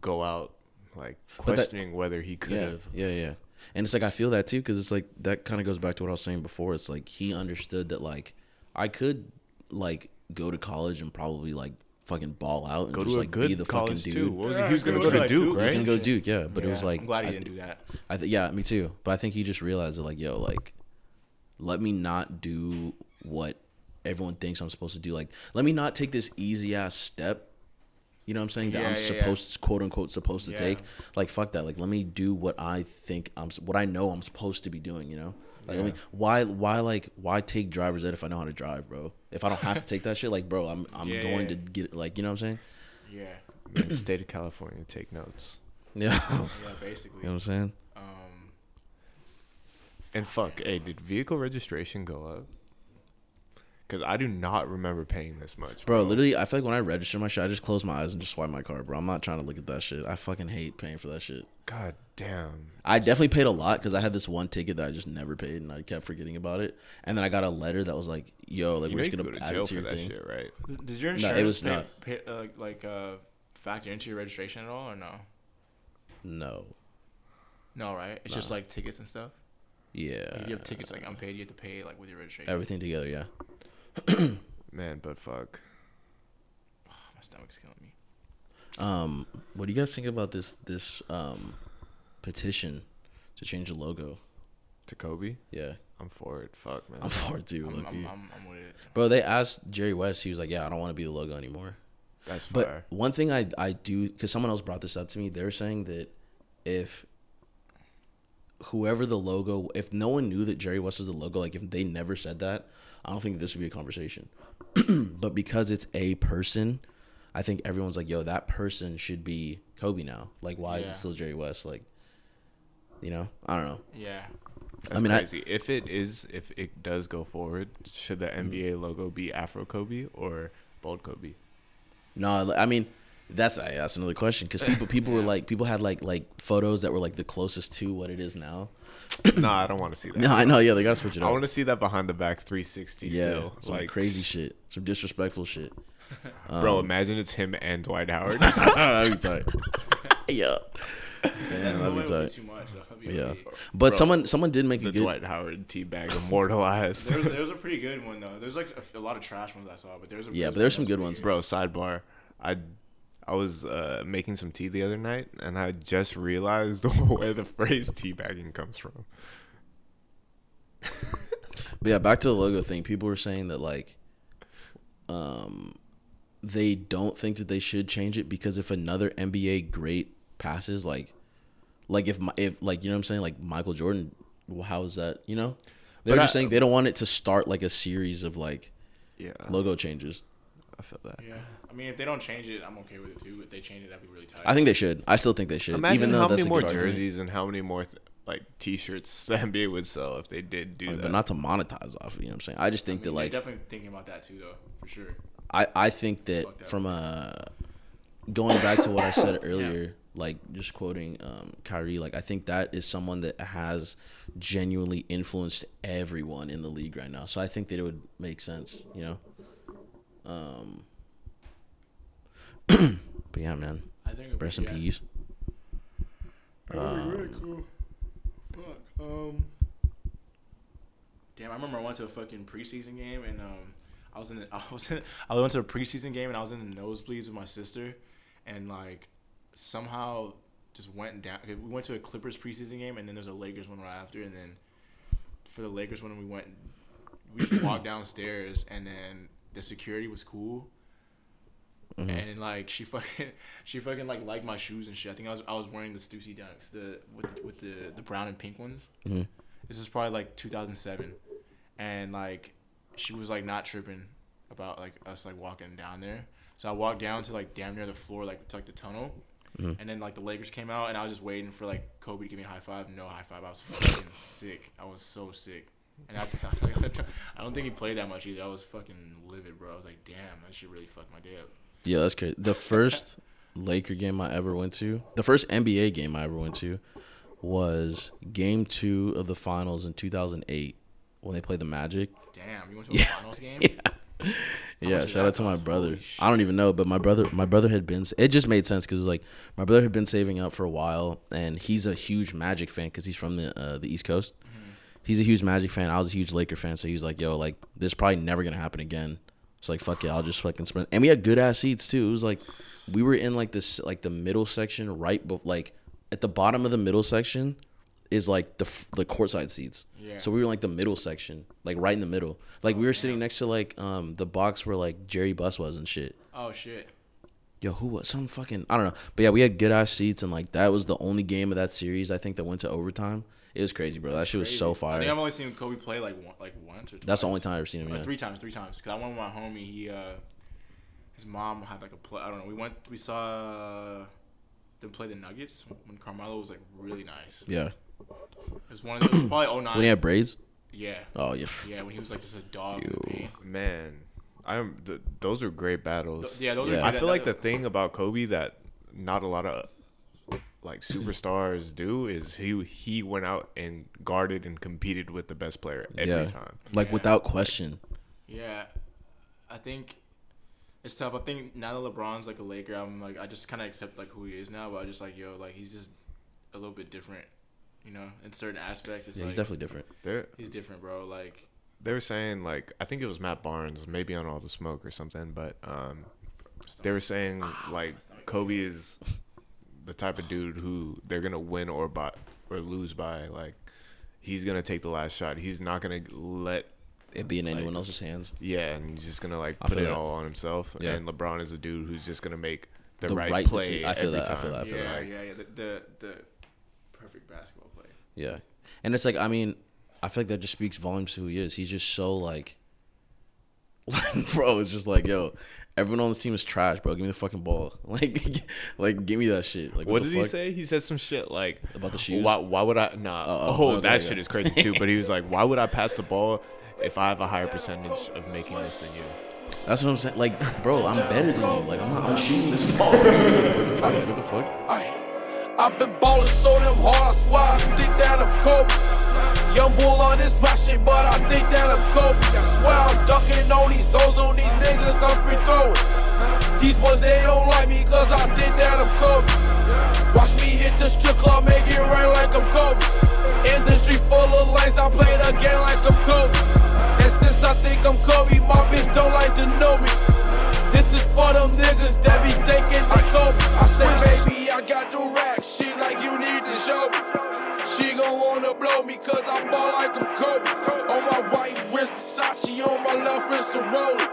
[SPEAKER 5] go out like
[SPEAKER 4] But that-
[SPEAKER 5] questioning whether he could
[SPEAKER 4] yeah,
[SPEAKER 5] have.
[SPEAKER 4] yeah, yeah. And it's like I feel that too because it's like that kind of goes back to what I was saying before. It's like he understood that like I could like go to college and probably like fucking ball out and
[SPEAKER 5] Go
[SPEAKER 4] just
[SPEAKER 5] to a
[SPEAKER 4] like be the fucking
[SPEAKER 5] college
[SPEAKER 4] dude.
[SPEAKER 5] too. What was
[SPEAKER 6] Yeah,
[SPEAKER 5] he? He was gonna
[SPEAKER 6] go
[SPEAKER 5] go
[SPEAKER 6] to,
[SPEAKER 5] to
[SPEAKER 6] like,
[SPEAKER 5] Duke,
[SPEAKER 6] Duke.
[SPEAKER 4] He was gonna go to Duke, yeah, but it was
[SPEAKER 6] Yeah,
[SPEAKER 4] like
[SPEAKER 6] I'm glad he
[SPEAKER 4] I
[SPEAKER 6] didn't
[SPEAKER 4] th-
[SPEAKER 6] do that.
[SPEAKER 4] I think yeah, me too. But I think he just realized that like, yo, like, let me not do what everyone thinks I'm supposed to do. Like, let me not take this easy ass step. You know what I'm saying? That
[SPEAKER 6] Yeah,
[SPEAKER 4] I'm
[SPEAKER 6] yeah, yeah.
[SPEAKER 4] supposed, quote unquote, supposed to
[SPEAKER 6] Yeah.
[SPEAKER 4] take. Like, fuck that. Like, let me do what I think I'm, s- what I know I'm supposed to be doing. You know? Like, I mean, why, why, like, why take driver's ed if I know how to drive, bro? If I don't have to take that shit, like, bro, I'm, I'm
[SPEAKER 6] Yeah.
[SPEAKER 4] going to get, like, you know what I'm saying?
[SPEAKER 6] Yeah,
[SPEAKER 5] State of California, take notes.
[SPEAKER 4] Yeah. [laughs]
[SPEAKER 6] Yeah, basically.
[SPEAKER 4] You know what I'm saying?
[SPEAKER 6] Um,
[SPEAKER 5] And fuck, hey, did vehicle registration go up? Because I do not remember paying this much,
[SPEAKER 4] Bro, literally, I feel like when I register my shit, I just close my eyes and just swipe my card, bro. I'm not trying to look at that shit. I fucking hate paying for that shit.
[SPEAKER 5] God damn.
[SPEAKER 4] I definitely paid a lot because I had this one ticket that I just never paid and I kept forgetting about it. And then I got a letter that was like, "Yo, like
[SPEAKER 5] You
[SPEAKER 4] we're just gonna
[SPEAKER 5] go to
[SPEAKER 4] add
[SPEAKER 5] jail
[SPEAKER 4] it to
[SPEAKER 5] for
[SPEAKER 4] your
[SPEAKER 5] that
[SPEAKER 4] thing."
[SPEAKER 5] shit, right?
[SPEAKER 6] did your insurance No,
[SPEAKER 4] it was
[SPEAKER 6] pay,
[SPEAKER 4] not.
[SPEAKER 6] Pay, uh, like uh, factor into your registration at all or no?
[SPEAKER 4] No,
[SPEAKER 6] No, right? It's just like tickets and stuff.
[SPEAKER 4] yeah,
[SPEAKER 6] If you have tickets like unpaid, you have to pay like with your registration.
[SPEAKER 4] everything together, yeah. [clears throat]
[SPEAKER 5] Man, but fuck. [sighs]
[SPEAKER 6] My stomach's killing me.
[SPEAKER 4] Um, what do you guys think about this this um petition to change the logo?
[SPEAKER 5] To Kobe,
[SPEAKER 4] Yeah,
[SPEAKER 5] I'm for it. Fuck, man.
[SPEAKER 4] I'm for it too,
[SPEAKER 6] I'm. I'm, I'm, I'm with it.
[SPEAKER 4] bro. They asked Jerry West. He was like, "Yeah, I don't want to be the logo anymore."
[SPEAKER 5] That's
[SPEAKER 4] But
[SPEAKER 5] fair.
[SPEAKER 4] one thing I I do because someone else brought this up to me. They're saying that if whoever the logo, if no one knew that Jerry West was the logo, like if they never said that, I don't think this would be a conversation. [clears throat] but because it's a person, I think everyone's like, "Yo, that person should be Kobe now." Like, why is it still Jerry West? Like, you know, I don't know.
[SPEAKER 6] Yeah.
[SPEAKER 5] That's
[SPEAKER 4] mean, I-
[SPEAKER 5] if it is, if it does go forward, should the. NBA logo be Afro Kobe or Bald Kobe?
[SPEAKER 4] No, I mean that's that's another question because people people were like people had like like photos that were like the closest to what it is now. [coughs]
[SPEAKER 5] no, I don't want to see that.
[SPEAKER 4] No, I know. Yeah, they gotta switch it Up.
[SPEAKER 5] I want to see that behind the back 360
[SPEAKER 4] yeah,
[SPEAKER 5] still.
[SPEAKER 4] some
[SPEAKER 5] like
[SPEAKER 4] crazy shit, some disrespectful shit. [laughs]
[SPEAKER 5] Bro,
[SPEAKER 4] Um,
[SPEAKER 5] imagine it's him and Dwight Howard. [laughs] [laughs]
[SPEAKER 4] that'd be tight. yeah, damn,
[SPEAKER 6] the
[SPEAKER 4] that'd be
[SPEAKER 6] would be
[SPEAKER 4] tight.
[SPEAKER 6] too much. Be
[SPEAKER 4] Yeah,
[SPEAKER 6] okay.
[SPEAKER 4] but
[SPEAKER 5] Bro,
[SPEAKER 4] someone someone did make a good.
[SPEAKER 5] Dwight Howard teabag immortalized.
[SPEAKER 6] There was, there was a pretty good one though. There's like a, a lot of trash ones I saw, but there's a
[SPEAKER 4] Yeah, but
[SPEAKER 6] one
[SPEAKER 4] there's
[SPEAKER 6] that
[SPEAKER 4] some good
[SPEAKER 6] pretty
[SPEAKER 4] ones.
[SPEAKER 5] Bro, sidebar. I I was uh, making some tea the other night, and I just realized [laughs] where the phrase teabagging comes from.
[SPEAKER 4] But yeah, back to the logo thing. People were saying that like, um, they don't think that they should change it because if another NBA great passes, like, like if my, if like you know what I'm saying, like Michael Jordan, well, how is that? You know, they're just
[SPEAKER 5] I-
[SPEAKER 4] saying they don't want it to start like a series of like
[SPEAKER 5] Yeah,
[SPEAKER 4] logo changes.
[SPEAKER 5] I feel that.
[SPEAKER 6] Yeah, I mean, if they don't change it, I'm okay with it too. If they change it, that'd be really tight.
[SPEAKER 4] I think they should. I still think they should.
[SPEAKER 5] Imagine
[SPEAKER 4] even though
[SPEAKER 5] how
[SPEAKER 4] that's
[SPEAKER 5] many
[SPEAKER 4] a
[SPEAKER 5] more
[SPEAKER 4] good argument.
[SPEAKER 5] jerseys and how many more th- like T-shirts [laughs] the NBA would sell if they did do
[SPEAKER 4] Like,
[SPEAKER 5] that.
[SPEAKER 4] but not to monetize off. it, You know what I'm saying? I just
[SPEAKER 6] I
[SPEAKER 4] think
[SPEAKER 6] mean,
[SPEAKER 4] that
[SPEAKER 6] they're
[SPEAKER 4] like
[SPEAKER 6] definitely thinking about that too, though, for sure.
[SPEAKER 4] I, I think that
[SPEAKER 6] that.
[SPEAKER 4] from a going back to what I said [coughs] earlier, like just quoting um, Kyrie, like I think that is someone that has genuinely influenced everyone in the league right now. So I think that it would make sense, you know. Um, [clears throat] but yeah, man,
[SPEAKER 6] I think. it'd be-
[SPEAKER 4] rest in
[SPEAKER 6] yeah.
[SPEAKER 4] peace.
[SPEAKER 6] That'd be really cool. Fuck. Um. Damn, I remember I went to a fucking preseason game and um, I was in the, [laughs] I was in, I went to a preseason game and I was in the nosebleeds with my sister, and like somehow just went down. We went to a Clippers preseason game and then there's a Lakers one right after, and then for the Lakers one we went, we just walked [clears throat] downstairs and then the security was cool. And like she fucking, [laughs] she fucking like liked my shoes and shit. I think I was I was wearing the Stussy Dunks, the with the, with the the brown and pink ones.
[SPEAKER 4] Mhm.
[SPEAKER 6] This is probably like 2007, and like she was like not tripping about like us like walking down there. So I walked down to like damn near the floor, like to like the tunnel, and then like the Lakers came out, and I was just waiting for like Kobe to give me a high five. No high five. I was fucking sick. I was so sick. And I, [laughs] I don't think he played that much either. I was fucking livid, bro. I was like, damn, that shit really fucked my day up.
[SPEAKER 4] Yeah, that's crazy. The first Laker game I ever went to, the first NBA game I ever went to, was Game Two of the Finals in 2008 when they played the Magic.
[SPEAKER 6] Damn, you went to a
[SPEAKER 4] Yeah.
[SPEAKER 6] finals [laughs] game?
[SPEAKER 4] Yeah, yeah. Shout out to my brother. I don't even know, but my brother, my brother had been. It just made sense because like my brother had been saving up for a while, and he's a huge Magic fan because he's from the uh, the East Coast.
[SPEAKER 6] Mm-hmm.
[SPEAKER 4] He's a huge Magic fan. I was a huge Laker fan, so he was like, "Yo, like this is probably never gonna happen again." It's like fuck it, I'll just fucking sprint. And we had good ass seats too. It was like we were in like this like the middle section, right? But like at the bottom of the middle section is like the f- the courtside seats.
[SPEAKER 6] Yeah.
[SPEAKER 4] So we were in like the middle section, like right in the middle. Like we were sitting next to like um the box where like Jerry Buss was and shit.
[SPEAKER 6] Oh shit.
[SPEAKER 4] Yo, who was some fucking I don't know. But yeah, we had good ass seats and like that was the only game of that series I think that went to overtime. It was crazy, bro. that shit was so
[SPEAKER 6] Crazy. I think. I've only seen Kobe play like one, like once or twice.
[SPEAKER 4] That's the only time I've ever seen him.
[SPEAKER 6] Or
[SPEAKER 4] Yeah.
[SPEAKER 6] three times, three times. Cause I went with my homie. He, uh, his mom had like a play. I don't know. We went. We saw them play the Nuggets when Carmelo was like really nice.
[SPEAKER 4] Yeah.
[SPEAKER 6] It was one of those. probably [clears throat] 09.
[SPEAKER 4] When he had braids.
[SPEAKER 6] yeah.
[SPEAKER 4] Oh yeah.
[SPEAKER 6] Yeah, when he was like just a dog in.
[SPEAKER 5] Man, I'm. Th- those are great battles.
[SPEAKER 6] Yeah, those
[SPEAKER 4] Yeah.
[SPEAKER 6] are.
[SPEAKER 5] I feel like the thing about Kobe that not a lot of like superstars do is he he went out and guarded and competed with the best player every
[SPEAKER 4] yeah.
[SPEAKER 5] time.
[SPEAKER 4] Like
[SPEAKER 6] Yeah.
[SPEAKER 4] without question.
[SPEAKER 6] Yeah, I think it's tough. I think now that LeBron's like a Laker, I'm like I just kind of accept like who he is now. But I just like yo, like he's just a little bit different, you know, in certain aspects. It's
[SPEAKER 4] Yeah,
[SPEAKER 6] like
[SPEAKER 4] he's definitely different.
[SPEAKER 5] They're
[SPEAKER 6] he's different, bro. Like
[SPEAKER 5] they were saying like I think it was Matt Barnes, maybe on all the smoke or something, but um, they were saying like Kobe is the type of dude who they're gonna win or by or lose by. Like he's gonna take the last shot. He's not gonna let
[SPEAKER 4] It be in anyone else's hands.
[SPEAKER 5] yeah, and he's just gonna like
[SPEAKER 4] I
[SPEAKER 5] put it
[SPEAKER 4] that.
[SPEAKER 5] all on himself.
[SPEAKER 4] Yeah.
[SPEAKER 5] And LeBron is a dude who's just gonna make the,
[SPEAKER 4] The
[SPEAKER 5] right,
[SPEAKER 4] right
[SPEAKER 5] play.
[SPEAKER 4] I feel
[SPEAKER 5] every
[SPEAKER 4] that, I feel that, I feel
[SPEAKER 6] yeah,
[SPEAKER 4] that.
[SPEAKER 6] yeah, yeah. The, the the perfect basketball player.
[SPEAKER 4] Yeah. And it's like I mean, I feel like that just speaks volumes to who he is. He's just so like like [laughs] bro, it's just like, yo, everyone on this team is trash, bro. Give me the fucking ball. [laughs] Like like give me that shit. Like
[SPEAKER 5] What
[SPEAKER 4] the
[SPEAKER 5] did he say? He said some shit like
[SPEAKER 4] About the shoes?
[SPEAKER 5] Why, why would I? Nah.
[SPEAKER 4] Oh,
[SPEAKER 5] Oh,
[SPEAKER 4] oh, okay,
[SPEAKER 5] that
[SPEAKER 4] okay.
[SPEAKER 5] shit is crazy too. But he was [laughs] like, why would I pass the ball if I have a higher percentage of making this than you?
[SPEAKER 4] That's what I'm saying. Like, bro, I'm better than you. Like, I'm not. I'm shooting this ball. [laughs] what the fuck? What the fuck?
[SPEAKER 1] I've been ballin' so damn hard, I swear I think that I'm Kobe. Young bull on this rap shit, but I think that I'm Kobe. I swear I'm ducking on these hoes, on these niggas, I'm free throwing. These boys, they don't like me, cause I think that I'm Kobe. Watch me hit the strip club, make it rain like I'm Kobe. Industry full of lanes, I play the game like I'm Kobe. And since I think I'm Kobe, my bitch don't like to know me. This is for them niggas that be thinking they Kobe. I say, baby, I got the rack. She like, you need to show me. She gon' wanna blow me cause I ball like I'm Kobe. On my right wrist, Versace, on my left wrist, a Rollie.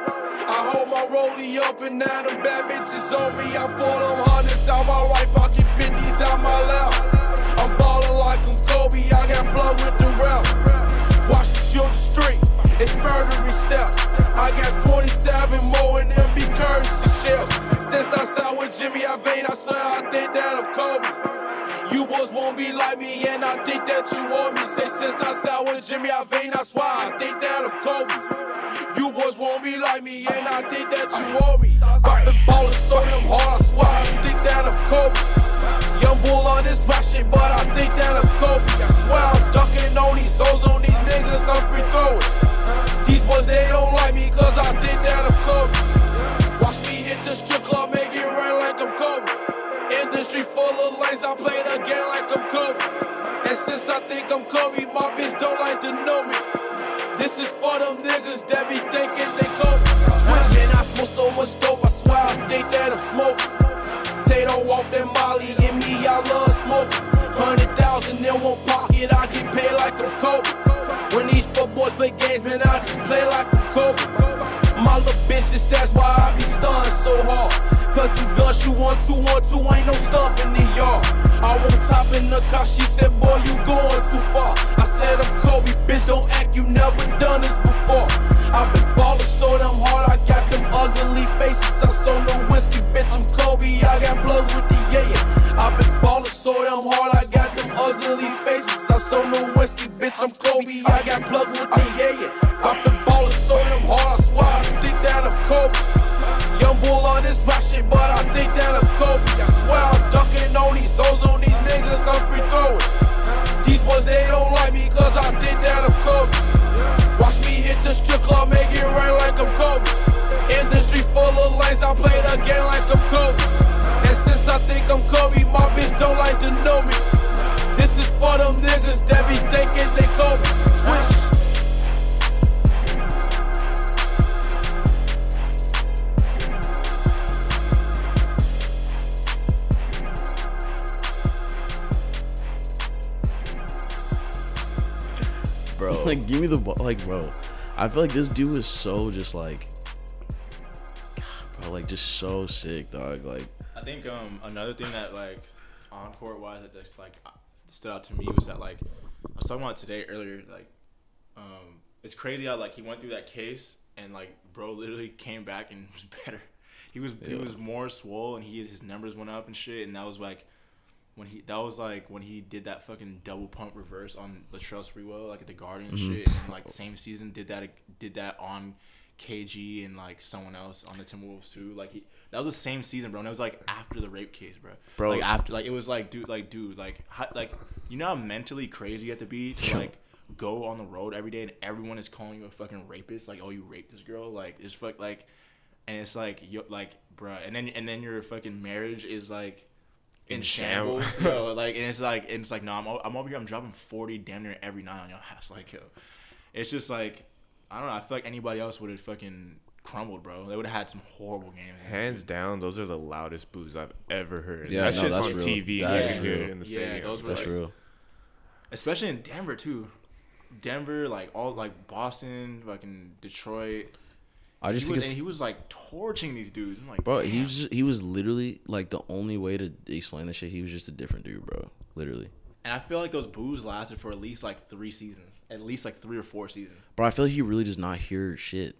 [SPEAKER 1] I hold my Rollie up and now them bad bitches on me. I pull them hundreds out my right pocket, 50s out my left. I'm ballin' like I'm Kobe, I got blood with the rep. Watch me shoot the street, it's murdery step. I got 27 more and be currency shells. Since I signed with Jimmy Iovine, I swear I think that I'm Kobe. You boys won't be like me, and I think that you want me. Say since I signed with Jimmy Iovine, I swear I think that I'm Kobe. You boys won't be like me, and I think that you want me. I've been ballin' so damn hard, I swear I think that I'm Kobe. Young bull on this rap shit, but I think that I'm Kobe. I swear I'm ducking on these hoes, on these niggas, I'm free throwing. Boys, they don't like me, cause I think that I'm. Watch me hit the strip club, make it rain like I'm Kobe. Industry full of lanes, I play the game like I'm Kobe. And since I think I'm Kobe, my bitch don't like to know me. This is for them niggas that be thinking they Kobe. Switch and I smoke so much dope, I swear I think that I'm smoking. Tato off that Molly, and me, I love smoking. Hundred thousand in one pocket, I get paid like I'm Kobe. Boys play games, man, I just play like I'm Kobe. My little bitch just asks why I be stunned so hard. Cause the gun shoot one, two, one, two, ain't no stump in the yard. I won't top in the car, she said, boy, you going too far. I said, I'm Kobe, bitch, don't act, you never done this before. I've been ballin' so damn hard, I got them ugly faces. I saw I'm Kobe, I got blood with the yeah, yeah. I've been ballin' so damn hard, I swear I think that I'm Kobe. Young bull on this rap shit, but I think that I'm Kobe. I swear I'm ducking on these hoes, on these niggas, I'm free throwing. These boys, they don't like me, cause I think that I'm Kobe. Watch me hit the strip club, make it rain like I'm Kobe. Industry full of lanes, I play the game like I'm Kobe. And since I think I'm Kobe, my bitch don't like to know me. This is for them niggas that be thinking
[SPEAKER 4] bro. [laughs] like, give me the ball. Like, bro, I feel like this dude is so just like, bro, like just so sick, dog. Like,
[SPEAKER 6] I think um another thing that like on court wise that just like uh, stood out to me was that like I was talking about today earlier like um it's crazy how like he went through that case and like bro literally came back and [laughs] was better. He was he was more swole and he his numbers went up and shit and that was like when he that was like when he did that fucking double pump reverse on Latrell Sprewell like at the Garden and
[SPEAKER 4] Mm-hmm.
[SPEAKER 6] shit and like same season did that did that on KG and like someone else on the Timberwolves too like he that was the same season bro and it was like after the rape case bro
[SPEAKER 5] Bro.
[SPEAKER 6] like after like it was like dude like dude like how, like you know how mentally crazy you have to be to [laughs] like go on the road every day and everyone is calling you a fucking rapist like oh you raped this girl like it's fuck like and it's like you like bro. and then and then your fucking marriage is like in,
[SPEAKER 5] In
[SPEAKER 6] shambles
[SPEAKER 5] sham- [laughs]
[SPEAKER 6] yo like and it's like and it's like no I'm, I'm over here I'm dropping 40 damn near every night on your house like yo it's just like I don't know I feel like anybody else would have fucking crumbled bro they would have had some horrible games
[SPEAKER 5] Hands down, those are the loudest boos I've ever heard.
[SPEAKER 4] Yeah,
[SPEAKER 5] that
[SPEAKER 4] no,
[SPEAKER 5] shit's
[SPEAKER 4] that's
[SPEAKER 5] on
[SPEAKER 4] real.
[SPEAKER 5] TV.
[SPEAKER 4] That
[SPEAKER 5] you
[SPEAKER 6] is
[SPEAKER 5] hear in the
[SPEAKER 6] Yeah,
[SPEAKER 5] stadium.
[SPEAKER 6] those were
[SPEAKER 4] that's
[SPEAKER 6] like-
[SPEAKER 4] real.
[SPEAKER 6] especially in Denver too. Denver, like all like Boston, fucking Detroit.
[SPEAKER 4] I just
[SPEAKER 6] he was, and he was like torching these dudes. I'm like,
[SPEAKER 4] bro,
[SPEAKER 6] damn.
[SPEAKER 4] he was just, he was literally like the only way to explain this shit. He was just a different dude, bro. Literally,
[SPEAKER 6] and I feel like those boos lasted for at least like three seasons, at least like three or four seasons.
[SPEAKER 4] bro. I feel like he really does not hear shit.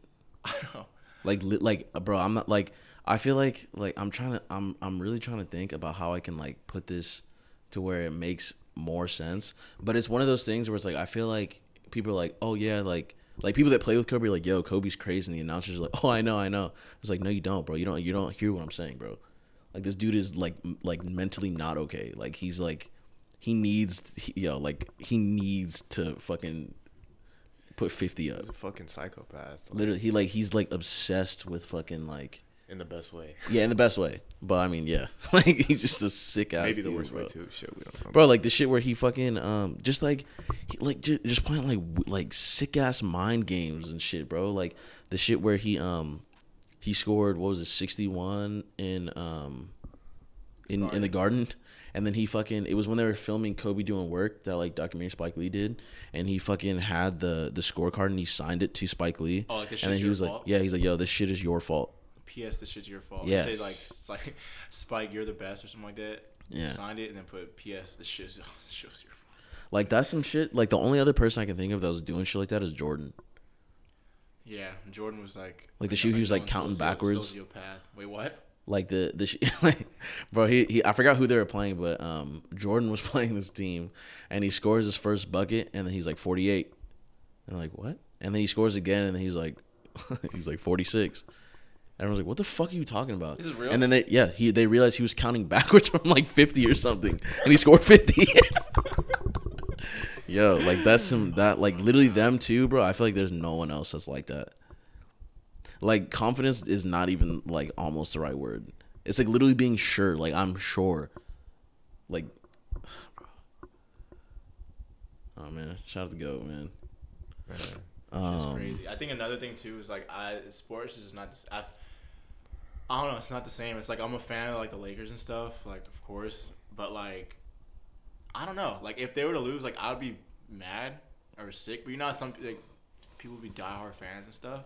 [SPEAKER 6] Know.
[SPEAKER 4] like li- like uh, bro i'm not like i feel like like i'm trying to i'm i'm really trying to think about how i can like put this to where it makes more sense. But it's one of those things where it's like i feel like people are like oh yeah like like people that play with kobe are like yo kobe's crazy. And the announcers are like oh i know i know. It's like no you don't bro. You don't you don't hear what i'm saying bro. Like this dude is like m- like mentally not okay. Like he's like he needs he, yo like he needs to fucking put 50 up
[SPEAKER 5] He's a fucking psychopath. like,
[SPEAKER 4] literally he like he's like obsessed with fucking like
[SPEAKER 5] in the best way. [laughs]
[SPEAKER 4] yeah in the best way but i mean yeah [laughs] like he's just a sick ass
[SPEAKER 5] Maybe the
[SPEAKER 4] dude,
[SPEAKER 5] worst
[SPEAKER 4] bro.
[SPEAKER 5] way too. Shit, we don't know.
[SPEAKER 4] bro like the shit where he fucking um just like he, like just, just playing like w- like sick ass mind games and shit bro like the shit where he um he scored what was it 61 in um in in the garden and then he fucking it was when they were filming Kobe doing work that like documentary Spike Lee did and he fucking had the the scorecard and he signed it to Spike Lee
[SPEAKER 6] Oh, like, this
[SPEAKER 4] and then he
[SPEAKER 6] your
[SPEAKER 4] was like
[SPEAKER 6] fault?
[SPEAKER 4] yeah he's like yo this shit is your fault
[SPEAKER 6] P.S. This shit's your fault.
[SPEAKER 4] Yeah.
[SPEAKER 6] Say like like [laughs] Spike, you're the best or something like that.
[SPEAKER 4] Yeah.
[SPEAKER 6] Signed it and then put P.S. This shit's [laughs] this shit's your fault.
[SPEAKER 4] Like that's some shit. Like the only other person I can think of that was doing shit like that is Jordan.
[SPEAKER 6] Yeah, Jordan was like
[SPEAKER 4] Like the shit he was, like, counting
[SPEAKER 6] socio-
[SPEAKER 4] backwards.
[SPEAKER 6] Sociopath. Wait, what?
[SPEAKER 4] Like the the sh- [laughs] like, bro. He, he I forgot who they were playing, but um Jordan was [laughs] playing this team, and he scores his first bucket, and then he's like forty eight, and I'm like what? And then he scores again, and then he's like [laughs] he's like forty six. Everyone's like, "What the fuck are you talking about?"
[SPEAKER 6] This is real?
[SPEAKER 4] And then they, yeah, he they realized he was counting backwards from like fifty or something, and he scored fifty. Yo, like that's some that like literally them too, bro. I feel like there's no one else that's like that. Like confidence is not even like almost the right word. It's like literally being sure. Like I'm sure. Like, oh man, shout out to Go man. Um,
[SPEAKER 6] crazy. I think another thing too is like I sports is just not this. I've, I don't know. It's not the same. It's like I'm a fan of like the Lakers and stuff. Like of course, but like I don't know. Like if they were to lose, like I would be mad or sick. But you know, some like people be diehard fans and stuff.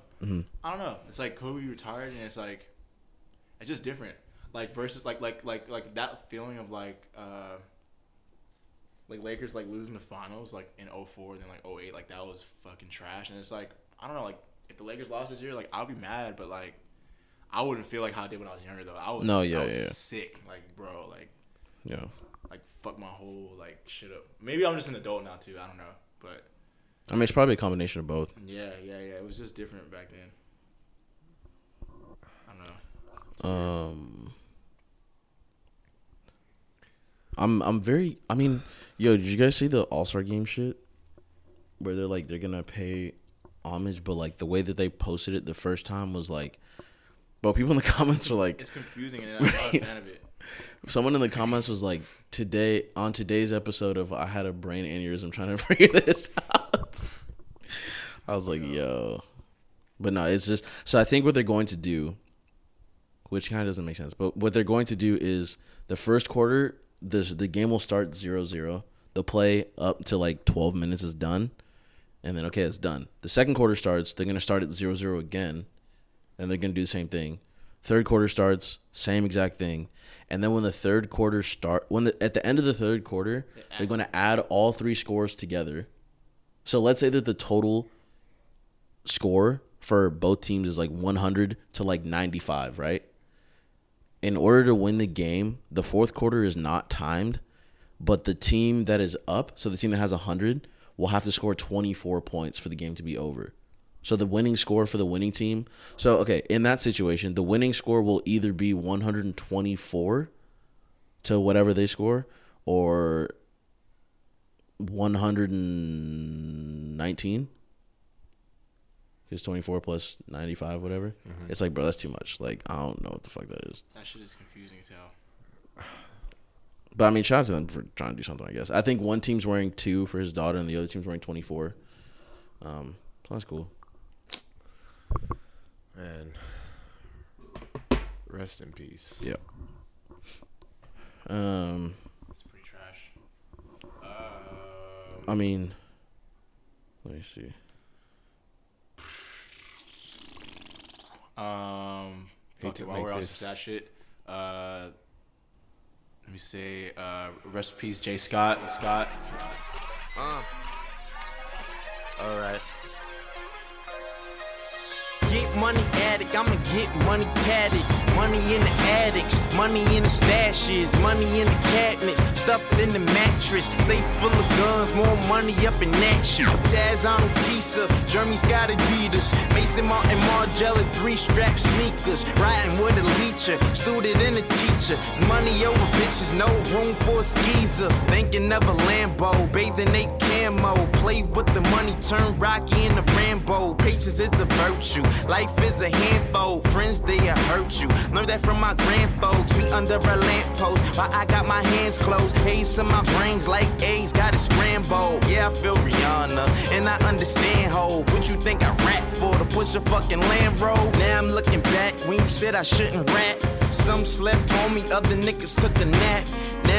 [SPEAKER 6] I don't know. It's like Kobe retired, and it's like it's just different. Like versus like like like like that feeling of like. uh like Lakers like losing the finals like in 04 and then like 08 like that was fucking trash and it's like I don't know like if the Lakers lost this year like I'll be mad but like I wouldn't feel like how I did when I was younger though I was
[SPEAKER 4] No,
[SPEAKER 6] I
[SPEAKER 4] yeah,
[SPEAKER 6] was
[SPEAKER 4] yeah.
[SPEAKER 6] sick like bro like
[SPEAKER 4] yeah.
[SPEAKER 6] like fuck my whole like shit up maybe I'm just an adult now too I don't know but
[SPEAKER 4] I mean, it's probably a combination of both.
[SPEAKER 6] yeah yeah yeah it was just different back then I don't know
[SPEAKER 4] Um, I'm I'm very. I mean, yo, did you guys see the All Star Game shit? Where they're like they're gonna pay homage, but like the way that they posted it the first time was like, but people in the [laughs] comments are like,
[SPEAKER 6] it's confusing and I'm not a fan of it
[SPEAKER 4] someone in the comments was like, today on today's episode of I had a brain aneurysm trying to [laughs] figure this out. I was like, yo, but no, it's just so I think what they're going to do, which kind of doesn't make sense, but what they're going to do is the first quarter, this the game will start 0-0. The play up to like twelve minutes is done, and then okay, it's done. The second quarter starts. They're gonna start at 0-0 again, and they're gonna do the same thing. Third quarter starts, same exact thing, and then when the third quarter start, when the at the end of the third quarter, they're gonna add all three scores together. So let's say that the total score for both teams is like 100 to like 95, right? In order to win the game, the fourth quarter is not timed, but the team that is up, so the team that has 100, will have to score 24 points for the game to be over. So the winning score for the winning team. So okay, in that situation, the winning score will either be 124 to whatever they score or 119 because 24 plus 95 whatever. It's like bro that's too much. Like i don't know what the fuck that is.
[SPEAKER 6] That shit is confusing as hell.
[SPEAKER 4] but i mean shout out to them for trying to do something i guess. I think one team's wearing two for his daughter and the other team's wearing 24 um so that's cool
[SPEAKER 5] Man. Rest in peace.
[SPEAKER 4] yep um
[SPEAKER 6] It's pretty trash. Um,
[SPEAKER 4] i mean let me see
[SPEAKER 6] Um,
[SPEAKER 5] Hate
[SPEAKER 6] fuck
[SPEAKER 5] to
[SPEAKER 6] it, while
[SPEAKER 5] make
[SPEAKER 6] we're on
[SPEAKER 5] this-
[SPEAKER 6] some sad shit, uh, let me say, uh, rest in peace, Jay Scott. Scott.
[SPEAKER 7] Alright. Get money addict, I'ma get money tatted. Money in the attics, money in the stashes, money in the cabinets, stuff it in the mattress. Safe full of guns, more money up in that shit. Taz on Tisa, Jeremy's got Adidas, Maison Martin Margiela, three strap sneakers. Riding with a leecher, student and a teacher. It's money over bitches, no room for a skeezer. Thinking of a Lambo, bathing they camo. Play with the money, turn Rocky into Rambo. Patience is a virtue, life is a handful. Friends, they'll hurt you. Learned that from my grandfolks. We under a lamppost, while I got my hands closed. Haze in my brains like A's, got it scrambled. Yeah, I feel Rihanna, and I understand Hove. What you think I rap for? To push a fucking Land Rover? Now I'm looking back when you said I shouldn't rap. Some slept on me, other niggas took a nap.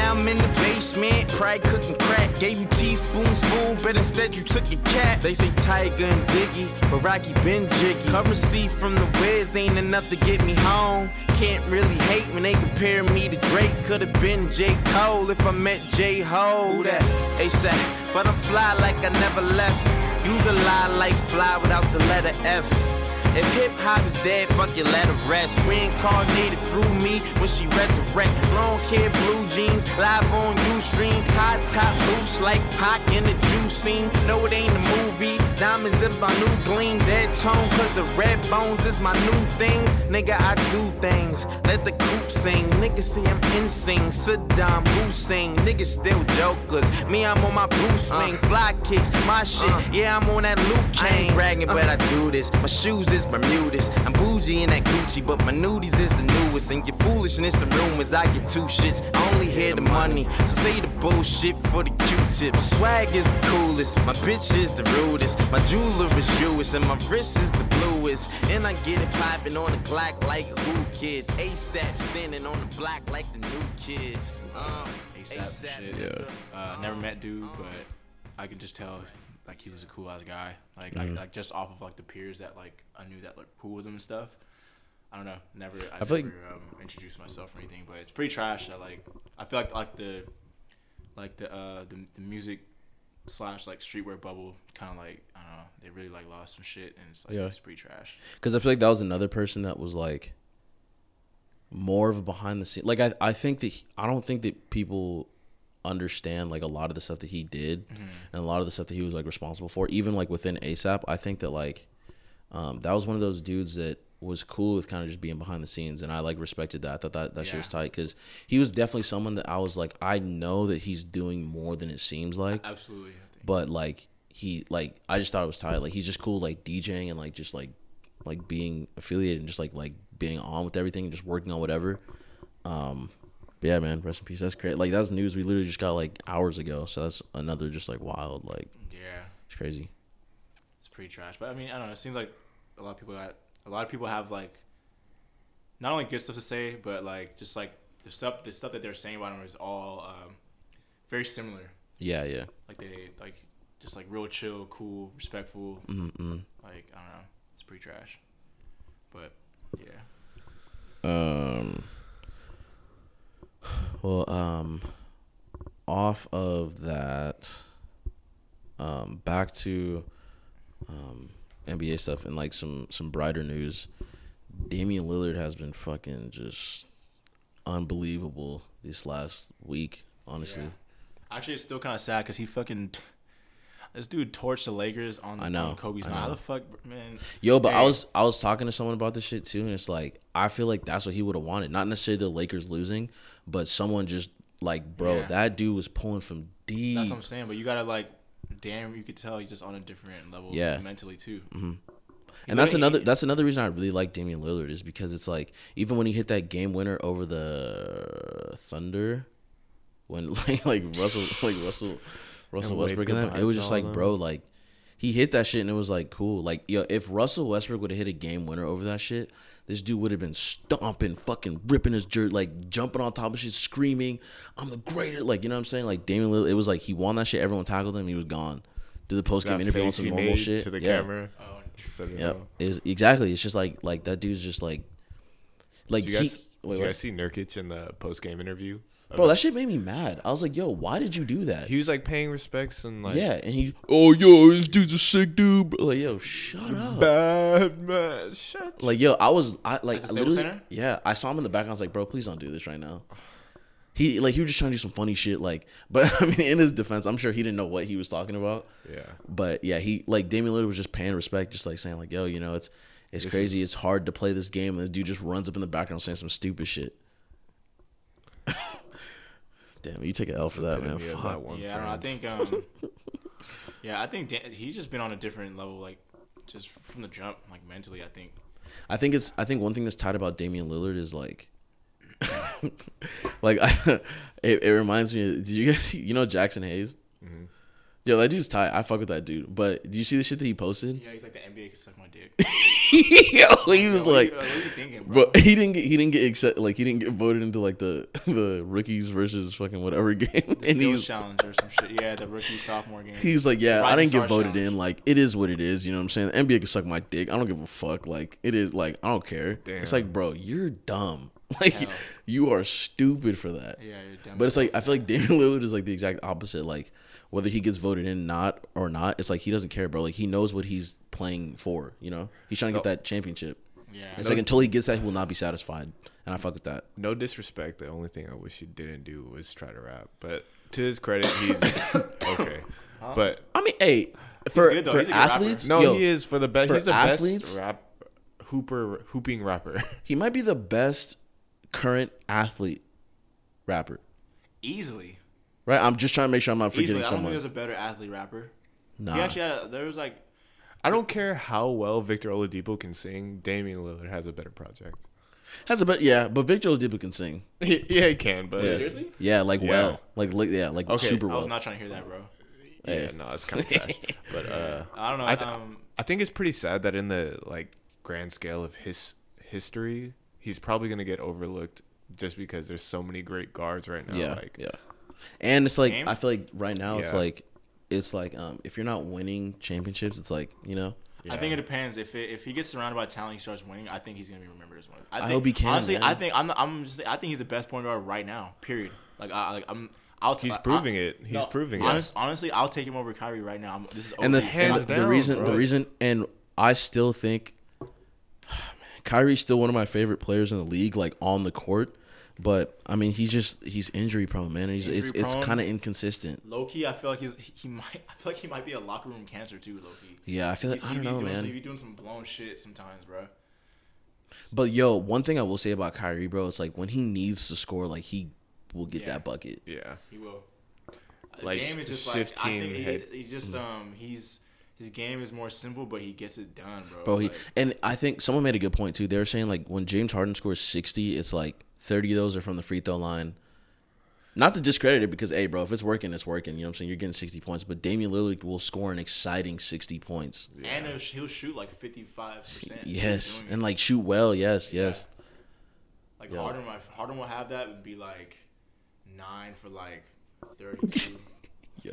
[SPEAKER 7] Now I'm in the basement, pride cooking crack. Gave you teaspoons full, but instead you took a cat. They say Tyga and Diggy, but Rocky been jiggy. Currency from the Wiz ain't enough to get me home. Can't really hate when they compare me to Drake. Could've been J. Cole if I met J. Ho. Who that? ASAP. But I'm fly like I never left. Use a lie like fly without the letter F. If hip hop is dead, fuck you, let it rest. Reincarnated through me when she resurrect. Long hair, blue jeans, live on Ustream. High top boots like Pac in the juice scene. No, it ain't a movie. Diamonds in my new gleam. Dead tone, cause the red bones is my new things. Nigga, I do things. Let the coop sing. Niggas say I'm insane. Saddam Hussein. Niggas still jokers. Me, I'm on my blue swing. Uh. Fly kicks, my shit. Uh. Yeah, I'm on that Luke Kane. I ain't bragging, but uh. I do this. My shoes is Bermudas. I'm bougie in that Gucci, but my nudies is the newest. And your foolishness and rumors, I give two shits. I only hear the money. So say the bullshit for the Q-tips. Swag is the coolest. My bitch is the rudest. My jeweler is Jewish, and my wrist is the bluest. And I get it popping on the Glock like who kids. ASAP standing on the block like the new kids. Uh,
[SPEAKER 6] ASAP shit.
[SPEAKER 7] nigga.
[SPEAKER 6] Uh, never met dude, but I can just tell like he was a cool ass guy. Like I, like just off of like the peers that like I knew that like cool with him and stuff. I don't know. Never. I,
[SPEAKER 4] I feel
[SPEAKER 6] never
[SPEAKER 4] like-
[SPEAKER 6] um, introduced myself or anything, but it's pretty trash. That like I feel like like the like the uh the, the music slash like streetwear bubble kind of like I don't know. They really like lost some shit, and it's like
[SPEAKER 4] Yeah.
[SPEAKER 6] it's pretty trash.
[SPEAKER 4] because I feel like that was another person that was like more of a behind the scene. Like I, I think that I don't think that people understand like a lot of the stuff that he did and a lot of the stuff that he was like responsible for. Even like within ASAP, I think that like um, that was one of those dudes that was cool with kind of just being behind the scenes, and I like respected that. I thought that that shit was tight because he was definitely someone that I was like, I know that he's doing more than it seems like
[SPEAKER 6] Absolutely.
[SPEAKER 4] But like he like I just thought it was tight. Like he's just cool like DJing and like just like like being affiliated and just like like being on with everything and just working on whatever. Um but yeah, man, rest in peace. That's great. Like that was news we literally just got like hours ago. So that's another just like wild, like
[SPEAKER 6] Yeah.
[SPEAKER 4] it's crazy.
[SPEAKER 6] it's pretty trash. But I mean, I don't know. It seems like a lot of people got a lot of people have like not only good stuff to say, but like just like the stuff the stuff that they're saying about him is all um, very similar.
[SPEAKER 4] Yeah, yeah.
[SPEAKER 6] Like they like just like real chill, cool, respectful.
[SPEAKER 4] Mm-mm.
[SPEAKER 6] Like I don't know, it's pretty trash. But yeah,
[SPEAKER 4] Um. Well, um, off of that, um, back to um NBA stuff and like some some brighter news. Damian Lillard has been fucking just unbelievable this last week. Honestly,
[SPEAKER 6] Yeah. actually, it's still kind of sad because he fucking. [laughs] This dude torched the Lakers on,
[SPEAKER 4] I know,
[SPEAKER 6] on Kobe's
[SPEAKER 4] I
[SPEAKER 6] night. How the fuck, man?
[SPEAKER 4] Yo, but I was I was talking to someone about this shit too, and it's like I feel like that's what he would have wanted. Not necessarily the Lakers losing, but someone just like, bro,
[SPEAKER 6] Yeah.
[SPEAKER 4] that dude was pulling from deep.
[SPEAKER 6] That's what I'm saying. But you gotta like, damn, you could tell he's just on a different level,
[SPEAKER 4] Yeah.
[SPEAKER 6] mentally too. Mm-hmm.
[SPEAKER 4] and that's another that's another reason I really like Damian Lillard is because it's like even when he hit that game winner over the Thunder, when [laughs] like like Russell like Russell Russell
[SPEAKER 5] And
[SPEAKER 4] Westbrook
[SPEAKER 5] waved
[SPEAKER 4] and them, it was just like
[SPEAKER 5] of
[SPEAKER 4] bro like he hit that shit and it was like cool like yo if Russell Westbrook would have hit a game winner over that shit. This dude would have been stomping, fucking ripping his jerk, like jumping on top of shit, screaming, "I'm the greater!" Like you know what I'm saying? Like Damian Lillard, it was like he won that shit. Everyone tackled him. He was gone. Did the post game interview on some
[SPEAKER 5] he
[SPEAKER 4] normal
[SPEAKER 5] made
[SPEAKER 4] shit
[SPEAKER 5] to the
[SPEAKER 4] yeah.
[SPEAKER 5] camera.
[SPEAKER 6] Oh,
[SPEAKER 5] Said
[SPEAKER 4] Yep.
[SPEAKER 5] all.
[SPEAKER 4] Is exactly. It's just like like that dude's just like like
[SPEAKER 5] Did you
[SPEAKER 4] he.
[SPEAKER 5] guys,
[SPEAKER 4] wait,
[SPEAKER 5] did you
[SPEAKER 4] what?
[SPEAKER 5] guys see Nurkic in the post game interview?
[SPEAKER 4] Bro, that shit made me mad. I was like, yo, why did you do that?
[SPEAKER 5] he was like paying respects and like
[SPEAKER 4] yeah, and he, oh yo, this dude's a sick dude. Bro. Like yo, shut up.
[SPEAKER 5] bad man. Shut
[SPEAKER 4] Like yo, I was I like
[SPEAKER 6] the
[SPEAKER 4] I literally,
[SPEAKER 6] Center?
[SPEAKER 4] yeah. I saw him in the back. I was like, bro, please don't do this right now. He like he was just trying to do some funny shit. Like, [laughs] but I mean, in his defense, I'm sure he didn't know what he was talking about.
[SPEAKER 5] Yeah.
[SPEAKER 4] But yeah, he like Damian Lillard was just paying respect, just like saying like, yo, you know, it's it's crazy. it's hard to play this game, and the dude just runs up in the background saying some stupid shit. [laughs] Damn, you take an L for that, man. Fuck.
[SPEAKER 5] that one
[SPEAKER 6] yeah, I don't. I think, [laughs] um, yeah, I think Dan, he's just been on a different level, like just from the jump, like mentally. I think.
[SPEAKER 4] I think it's. I think one thing that's tight about Damian Lillard is like, [laughs] like I, [laughs] it, it reminds me. Did you guys? You know Jaxson Hayes?
[SPEAKER 5] Mm-hmm.
[SPEAKER 4] Yo, that dude's tight. I fuck with that dude. But do you see the shit that he posted?
[SPEAKER 6] Yeah, he's like the NBA can suck my dick. [laughs]
[SPEAKER 4] Yo, he was
[SPEAKER 6] What are
[SPEAKER 4] like,
[SPEAKER 6] you- what are you thinking, bro?
[SPEAKER 4] Bro, he didn't get he didn't get accept like he didn't get voted into like the the rookies versus fucking whatever [laughs] game,
[SPEAKER 6] The
[SPEAKER 4] and
[SPEAKER 6] skills
[SPEAKER 4] he's
[SPEAKER 6] challenge or some shit. Yeah, the rookie sophomore game.
[SPEAKER 4] he's like, yeah, I didn't get voted
[SPEAKER 6] Challenge.
[SPEAKER 4] in. Like it is what it is. You know what I'm saying? The NBA can suck my dick. I don't give a fuck. Like it is like I don't care. It's like, bro, you're dumb. [laughs] Like
[SPEAKER 6] Hell.
[SPEAKER 4] you are stupid for that.
[SPEAKER 6] yeah, you're dumb.
[SPEAKER 4] But it's like I feel like Damian Lillard is like the exact opposite. Like whether he gets voted in not or not, it's like he doesn't care, bro. Like he knows what he's playing for. You know, he's trying to get
[SPEAKER 5] No.
[SPEAKER 4] that championship.
[SPEAKER 6] yeah,
[SPEAKER 4] It's like until he gets that, he will not be satisfied, and I fuck with that.
[SPEAKER 5] No disrespect. The only thing I wish he didn't do was try to rap. But to his credit, he's [laughs] okay. But
[SPEAKER 4] I mean, hey, for
[SPEAKER 6] good, though.
[SPEAKER 4] for
[SPEAKER 6] He's a good
[SPEAKER 4] athletes,
[SPEAKER 5] no,
[SPEAKER 4] yo,
[SPEAKER 5] he is for the best.
[SPEAKER 4] for
[SPEAKER 5] He's the
[SPEAKER 4] athletes-
[SPEAKER 5] best rap hooper hooping rapper. [laughs]
[SPEAKER 4] He might be the best current athlete rapper.
[SPEAKER 6] easily.
[SPEAKER 4] Right? I'm just trying to make sure I'm not forgetting
[SPEAKER 6] Easily, I don't think
[SPEAKER 4] someone.
[SPEAKER 6] there's a better athlete rapper.
[SPEAKER 4] Nah.
[SPEAKER 6] He actually had. A, there was like.
[SPEAKER 5] I don't care how well Victor Oladipo can sing. Damian Lillard has a better project.
[SPEAKER 4] Has a bit, yeah, but Victor Oladipo can sing. [laughs]
[SPEAKER 5] yeah, he can, but
[SPEAKER 4] Yeah.
[SPEAKER 6] Seriously?
[SPEAKER 4] Yeah, like
[SPEAKER 5] Yeah.
[SPEAKER 4] well, like like yeah, like
[SPEAKER 5] Okay,
[SPEAKER 4] super
[SPEAKER 6] I
[SPEAKER 4] well.
[SPEAKER 6] was not trying to hear that, bro.
[SPEAKER 5] yeah,
[SPEAKER 4] Hey.
[SPEAKER 5] no, it's kind of [laughs] trash. But uh,
[SPEAKER 6] I don't know.
[SPEAKER 5] I th-
[SPEAKER 6] um,
[SPEAKER 5] I think it's pretty sad that in the like grand scale of his history, he's probably gonna get overlooked just because there's so many great guards right now.
[SPEAKER 4] yeah,
[SPEAKER 5] like,
[SPEAKER 4] yeah. And it's like
[SPEAKER 6] Game?
[SPEAKER 4] I feel like right now it's
[SPEAKER 5] Yeah.
[SPEAKER 4] like it's like um if you're not winning championships, it's like you know
[SPEAKER 6] I think it depends. If it, if he gets surrounded by talent, he starts winning. I think he's gonna be remembered as one. I, think,
[SPEAKER 4] hope he can,
[SPEAKER 6] Honestly,
[SPEAKER 4] man.
[SPEAKER 6] I think I'm. I'm just. I think he's the best point guard right now. Period. Like I like I'm. I'll. T-
[SPEAKER 5] He's proving
[SPEAKER 6] I-
[SPEAKER 5] it. He's proving it.
[SPEAKER 6] honest, Honestly, I'll take him over Kyrie right now. I'm, this is
[SPEAKER 4] and the,
[SPEAKER 6] OD.
[SPEAKER 4] and
[SPEAKER 5] Hands
[SPEAKER 4] the, the
[SPEAKER 5] down,
[SPEAKER 4] reason the reason and I still think [sighs] Kyrie's still one of my favorite players in the league, like on the court. But I mean, he's just he's injury prone, man. He's it's
[SPEAKER 6] Injury
[SPEAKER 4] it's
[SPEAKER 6] prone.
[SPEAKER 4] kind of inconsistent.
[SPEAKER 6] low key, I feel like he's he might. [laughs] I feel like he might be a locker room cancer too. Low key.
[SPEAKER 4] Yeah, I feel like
[SPEAKER 6] He's-
[SPEAKER 4] I don't
[SPEAKER 6] be
[SPEAKER 4] know,
[SPEAKER 6] doing,
[SPEAKER 4] man.
[SPEAKER 6] He be doing some blown shit sometimes, bro.
[SPEAKER 4] But yo, one thing I will say about Kyrie, bro, it's like when he needs to score, like he will get
[SPEAKER 6] Yeah.
[SPEAKER 4] that bucket.
[SPEAKER 5] yeah.
[SPEAKER 6] He will.
[SPEAKER 5] Like,
[SPEAKER 6] game is just like I
[SPEAKER 5] team
[SPEAKER 6] think he, he just um he's his game is more simple, but he gets it done, bro.
[SPEAKER 4] Bro, he
[SPEAKER 6] Like,
[SPEAKER 4] and I think someone made a good point too. They were saying like when James Harden scores sixty, it's like thirty of those are from the free throw line. Not to discredit it because hey, bro, if it's working, it's working. You know what I'm saying? You're getting sixty points, but Damian Lillard will score an exciting sixty points.
[SPEAKER 6] and he'll, he'll shoot like fifty five percent.
[SPEAKER 4] Yes, and like shoot well. Yes, yes.
[SPEAKER 6] like
[SPEAKER 4] Yeah.
[SPEAKER 6] Harden, might- Harden will have that would be like nine for like thirty two. [laughs]
[SPEAKER 4] Yo,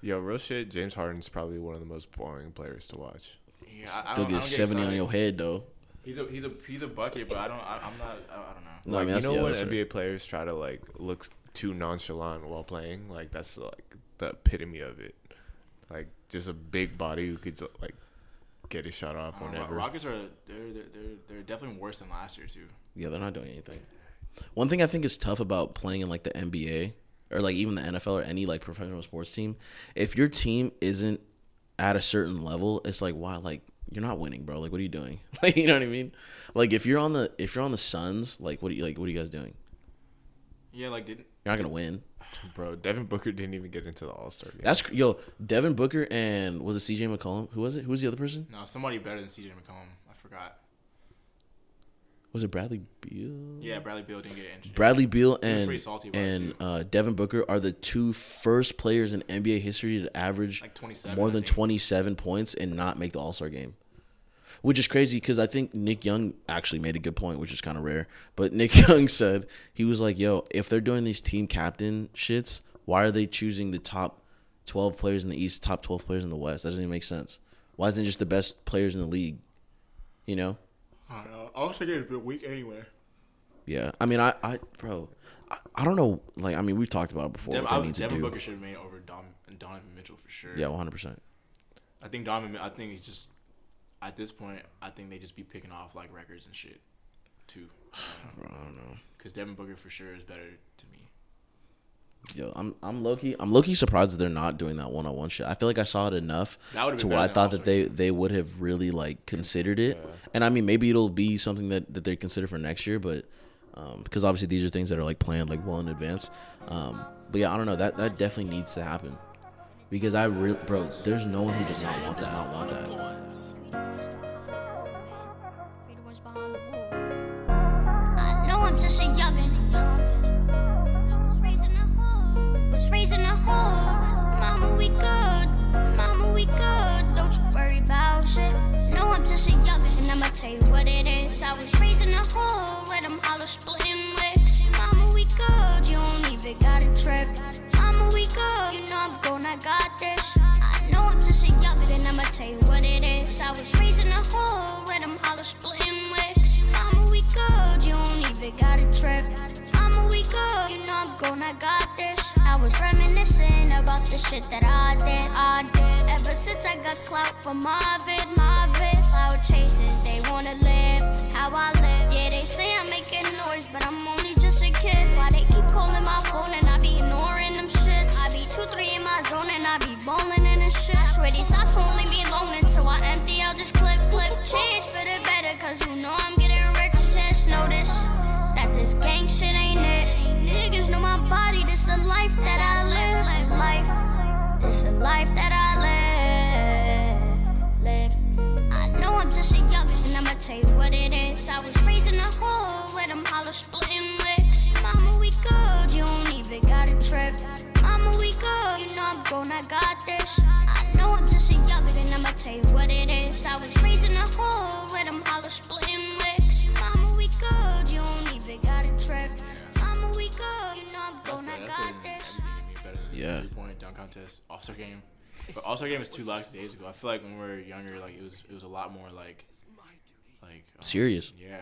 [SPEAKER 5] Yo, real shit. James Harden's probably one of the most boring players to watch.
[SPEAKER 6] Yeah, I, I
[SPEAKER 4] Still
[SPEAKER 6] don't, I
[SPEAKER 4] get
[SPEAKER 6] don't
[SPEAKER 4] seventy on your head though.
[SPEAKER 6] He's a he's a he's a bucket, but I don't. I, I'm not. I don't, I don't know.
[SPEAKER 4] No, I
[SPEAKER 5] like
[SPEAKER 4] mean,
[SPEAKER 5] you know
[SPEAKER 4] yeah,
[SPEAKER 5] when
[SPEAKER 4] that's
[SPEAKER 5] NBA
[SPEAKER 4] right.
[SPEAKER 5] players try to like look too nonchalant while playing, like that's like the epitome of it. Like just a big body who could like get his shot off
[SPEAKER 6] Uh, Ro-
[SPEAKER 5] whenever.
[SPEAKER 6] Rockets are they're, they're they're they're definitely worse than last year too.
[SPEAKER 4] Yeah, they're not doing anything. One thing I think is tough about playing in like the NBA or like even the NFL or any like professional sports team, if your team isn't at a certain level, it's like why like you're not winning, bro. Like what are you doing? [laughs] Like you know what I mean? Like if you're on the if you're on the Suns, like what are you like what are you guys doing?
[SPEAKER 6] Yeah, like didn't
[SPEAKER 4] You're not gonna win. [sighs]
[SPEAKER 5] Bro, Devin Booker didn't even get into the All Star game.
[SPEAKER 4] That's yo Devin Booker and was it CJ McCollum? Who was it? Who was the other person?
[SPEAKER 6] no somebody better than CJ McCollum. I forgot.
[SPEAKER 4] Was it Bradley Beal?
[SPEAKER 6] Yeah, Bradley Beal didn't get injured.
[SPEAKER 4] Bradley Beal and
[SPEAKER 6] salty
[SPEAKER 4] and uh, Devin Booker are the two first players in NBA history to average
[SPEAKER 6] Like 27,
[SPEAKER 4] more than 27 points and not make the All Star game. Which is crazy because I think Nick Young actually made a good point, which is kind of rare. But [laughs] Nick Young said he was like, "Yo, if they're doing these team captain shits, why are they choosing the top 12 players in the East, top 12 players in the West? That doesn't even make sense. Why isn't it just the best players in the league? You know?
[SPEAKER 6] I don't know. All Star game has been weak anyway.
[SPEAKER 4] Yeah. I mean, I, I bro, I, I don't know. Like, I mean, we've talked about it before.
[SPEAKER 6] Devin,
[SPEAKER 4] what
[SPEAKER 6] I,
[SPEAKER 4] need to
[SPEAKER 6] Devin
[SPEAKER 4] do.
[SPEAKER 6] Booker should have made it over Dom, Donovan Mitchell for sure.
[SPEAKER 4] Yeah, 100. percent
[SPEAKER 6] I think Donovan. I think he's just at this point. I think they just be picking off like records and shit, too. [sighs]
[SPEAKER 4] Bro, I don't know.
[SPEAKER 6] Because Devin Booker for sure is better to me.
[SPEAKER 4] Yo, I'm I'm low key I'm low key surprised that they're not doing that one on one shit. I feel like I saw it enough to where I thought that they they would have really like considered it. And I mean, maybe it'll be something that that they consider for next year, but um, because obviously these are things that are like planned like well in advance. Um, but yeah, I don't know that that definitely needs to happen because I really bro, there's no one who does not want that. Not want that.
[SPEAKER 8] Tell you what it is. I was raised in the hood, where them hollow splitting wicks. Mama, we good, you don't even gotta trip. Mama, we good, you know I'm grown, I got this. I know I'm just a youngin', and I'ma tell you what it is. I was raised in the hood, where them hollow splitting wicks. Mama, we good, you don't even gotta trip. Mama, we good, you know I'm grown, I got this. I was reminiscing about the shit that I did, I did. Ever since I got clout from Marvin, Marvin. Chasing, they wanna live how I live. Yeah, they say I'm making noise, but I'm only just a kid. Why they keep calling my phone and I be ignoring them shits? I be 2 3 in my zone and I be bowling in the shit. Swear these thoughts will only be alone until I empty out this clip, clip. Change for the better, cause you know I'm getting rich. Just notice that this gang shit ain't it. Niggas know my body, this a life that I live. Life, this a life that I I'm just a youngin', and I'ma tell you what it is. I was raised in the hood where them hollow splitting wicks. Mama, we good, you don't even gotta trip. Mama, we good, you know I'm grown, I got this. I know I'm just a youngin', and I'ma tell you what it is. I was raised in the hood where them hollow splitting wicks. Mama, we good, you don't even gotta trip. Mama, we good, you know I'm grown, I got this.
[SPEAKER 6] everything to me, better than
[SPEAKER 4] Yeah.
[SPEAKER 6] three point dunk contest, All Star game. But All Star game is two lax days ago. I feel like when we were younger, like it was it was a lot more like like um,
[SPEAKER 4] Serious.
[SPEAKER 6] Yeah,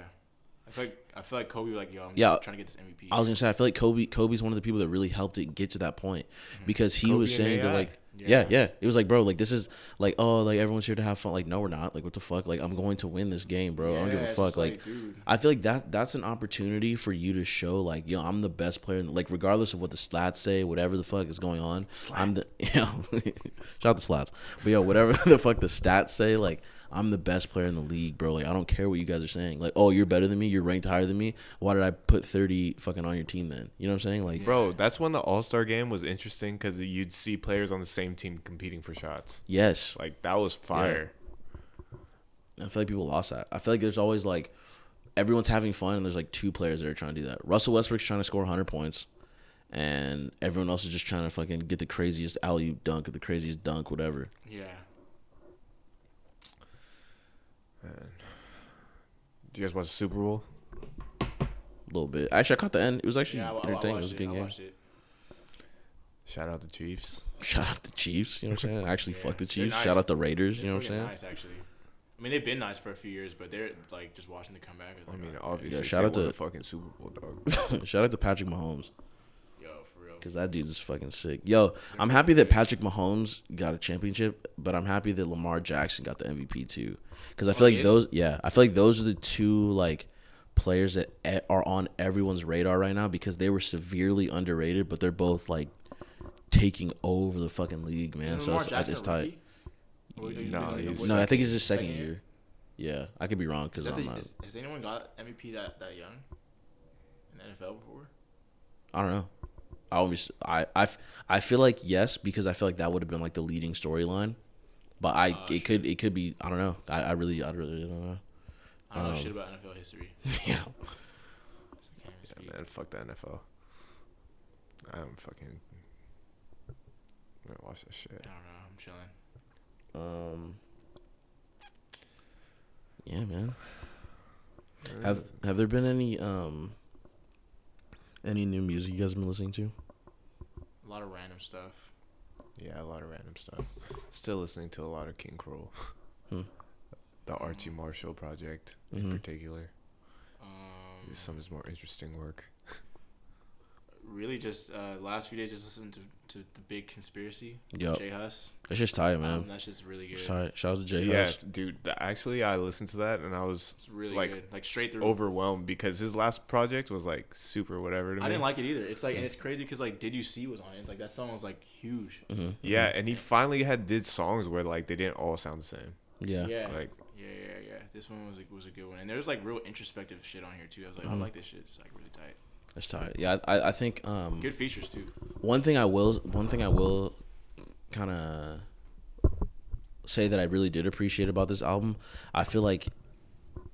[SPEAKER 6] I feel like I feel like Kobe was like yo, I'm
[SPEAKER 4] Yeah.
[SPEAKER 6] trying to get this MVP.
[SPEAKER 4] I was gonna say I feel like Kobe Kobe's one of the people that really helped it get to that point because he
[SPEAKER 5] Kobe
[SPEAKER 4] was
[SPEAKER 5] and
[SPEAKER 4] saying that
[SPEAKER 5] AI.
[SPEAKER 4] like yeah.
[SPEAKER 6] Yeah.
[SPEAKER 4] yeah. It was like bro like this is like oh like everyone's here to have fun. Like no we're not. Like what the fuck? Like I'm going to win this game bro. I don't give a fuck. like,
[SPEAKER 6] like.
[SPEAKER 4] I feel like that that's an opportunity for you to show like yo I'm the best player in the, like regardless of what the stats say whatever the fuck is going on I'm the [laughs] you [laughs] know shout out the slats. But yo whatever [laughs] the fuck the stats say like I'm the best player in the league, bro. Like I don't care what you guys are saying. Like, oh, you're better than me. You're ranked higher than me. Why did I put 30 fucking on your team then? You know what I'm saying? Like,
[SPEAKER 5] Bro, that's when the All Star game was interesting because you'd see players on the same team competing for shots.
[SPEAKER 4] yes.
[SPEAKER 5] Like that was fire.
[SPEAKER 4] I feel like people lost that. I feel like there's always like everyone's having fun, and there's like two players that are trying to do that. Russell Westbrook's trying to score 100 points, and everyone else is just trying to fucking get the craziest alley oop dunk or the craziest dunk, whatever.
[SPEAKER 6] yeah,
[SPEAKER 5] Do you guys watch the Super Bowl?
[SPEAKER 4] A little bit. Actually, I caught the end. It was actually
[SPEAKER 6] yeah. I, I, I
[SPEAKER 4] entertaining. It was a good
[SPEAKER 6] I
[SPEAKER 4] game.
[SPEAKER 5] Shout out the Chiefs.
[SPEAKER 4] Shout out the Chiefs. You know what I'm saying? [laughs] Actually,
[SPEAKER 6] Yeah,
[SPEAKER 4] fuck the Chiefs.
[SPEAKER 6] nice.
[SPEAKER 4] Shout out the Raiders. You
[SPEAKER 6] They're
[SPEAKER 4] know what I'm saying?
[SPEAKER 6] Nice, actually. I mean, they've been nice for a few years, but they're like just watching the comeback. is
[SPEAKER 5] I mean, obviously,
[SPEAKER 4] shout
[SPEAKER 5] they
[SPEAKER 4] out to-
[SPEAKER 5] the fucking Super Bowl, dog. [laughs]
[SPEAKER 4] Shout out to Patrick Mahomes.
[SPEAKER 6] Yo, for real.
[SPEAKER 4] Because that dude's just fucking sick. Yo, I'm happy that Patrick Mahomes got a championship, but I'm happy that Lamar Jackson got the MVP too. Because I feel
[SPEAKER 6] Oh,
[SPEAKER 4] like
[SPEAKER 6] yeah?
[SPEAKER 4] those, yeah, I feel like those are the two like players that are on everyone's radar right now because they were severely underrated, but they're both like taking over the fucking league, man.
[SPEAKER 6] Isn't
[SPEAKER 4] so
[SPEAKER 6] Lamar
[SPEAKER 4] it's,
[SPEAKER 6] Jackson
[SPEAKER 4] it's
[SPEAKER 6] a
[SPEAKER 4] tight.
[SPEAKER 6] rookie? Or are you
[SPEAKER 5] Nah,
[SPEAKER 6] thinking of
[SPEAKER 5] he's-
[SPEAKER 6] what-
[SPEAKER 4] No, I think it's his
[SPEAKER 6] second
[SPEAKER 4] second
[SPEAKER 6] year?
[SPEAKER 4] year. Yeah, I could be wrong because I'm
[SPEAKER 6] the-
[SPEAKER 4] not.
[SPEAKER 6] is- has anyone got MVP that, that young in the NFL before?
[SPEAKER 4] I don't know. I always I I, f- I feel like yes because I feel like that would have been like the leading storyline, but I
[SPEAKER 6] Oh,
[SPEAKER 4] it could it could be I don't know. I, I really I really don't know.
[SPEAKER 6] I don't know
[SPEAKER 4] Um,
[SPEAKER 6] shit about NFL history. [laughs]
[SPEAKER 4] yeah.
[SPEAKER 6] So I can't even speak.
[SPEAKER 5] Yeah, man, fuck the NFL. I don't fucking. I'm gonna watch that shit.
[SPEAKER 6] I don't know. I'm chilling.
[SPEAKER 4] Um. Yeah, man. Have have there been any um any new music you guys have been listening to?
[SPEAKER 6] A lot of random stuff.
[SPEAKER 5] Yeah, a lot of random stuff. Still listening to a lot of King Krule.
[SPEAKER 4] Hmm.
[SPEAKER 5] The Archie Marshall project
[SPEAKER 4] Mhm.
[SPEAKER 5] in particular.
[SPEAKER 6] Um,
[SPEAKER 5] Some of his more interesting work.
[SPEAKER 6] really, just uh, last few days, just listened to, to the Big Conspiracy.
[SPEAKER 4] Yup.
[SPEAKER 6] J Hus.
[SPEAKER 4] It's just tight, man.
[SPEAKER 6] Um, that's just really good.
[SPEAKER 4] Shout, shout out to Jay
[SPEAKER 5] Yeah,
[SPEAKER 4] Hus.
[SPEAKER 5] dude. Actually, I listened to that and I was
[SPEAKER 6] It's really
[SPEAKER 5] like
[SPEAKER 6] good. Like straight through.
[SPEAKER 5] overwhelmed because his last project was like super whatever to me.
[SPEAKER 6] I didn't like it either. It's like, and it's crazy because like, Did You See was on it. It's like that song was like huge.
[SPEAKER 4] Mm-hmm.
[SPEAKER 5] Yeah, and he finally had did songs where like they didn't all sound the same.
[SPEAKER 4] Yeah.
[SPEAKER 6] Yeah.
[SPEAKER 5] Like
[SPEAKER 6] Yeah, yeah, yeah. This one was a, was a good one, and there's like real introspective shit on here too. I was like,
[SPEAKER 4] Mm-hmm.
[SPEAKER 6] I like this shit. It's like really tight.
[SPEAKER 4] It's tight. Yeah, I, I think um
[SPEAKER 6] Good features too.
[SPEAKER 4] one thing I will one thing I will kind of say that I really did appreciate about this album, I feel like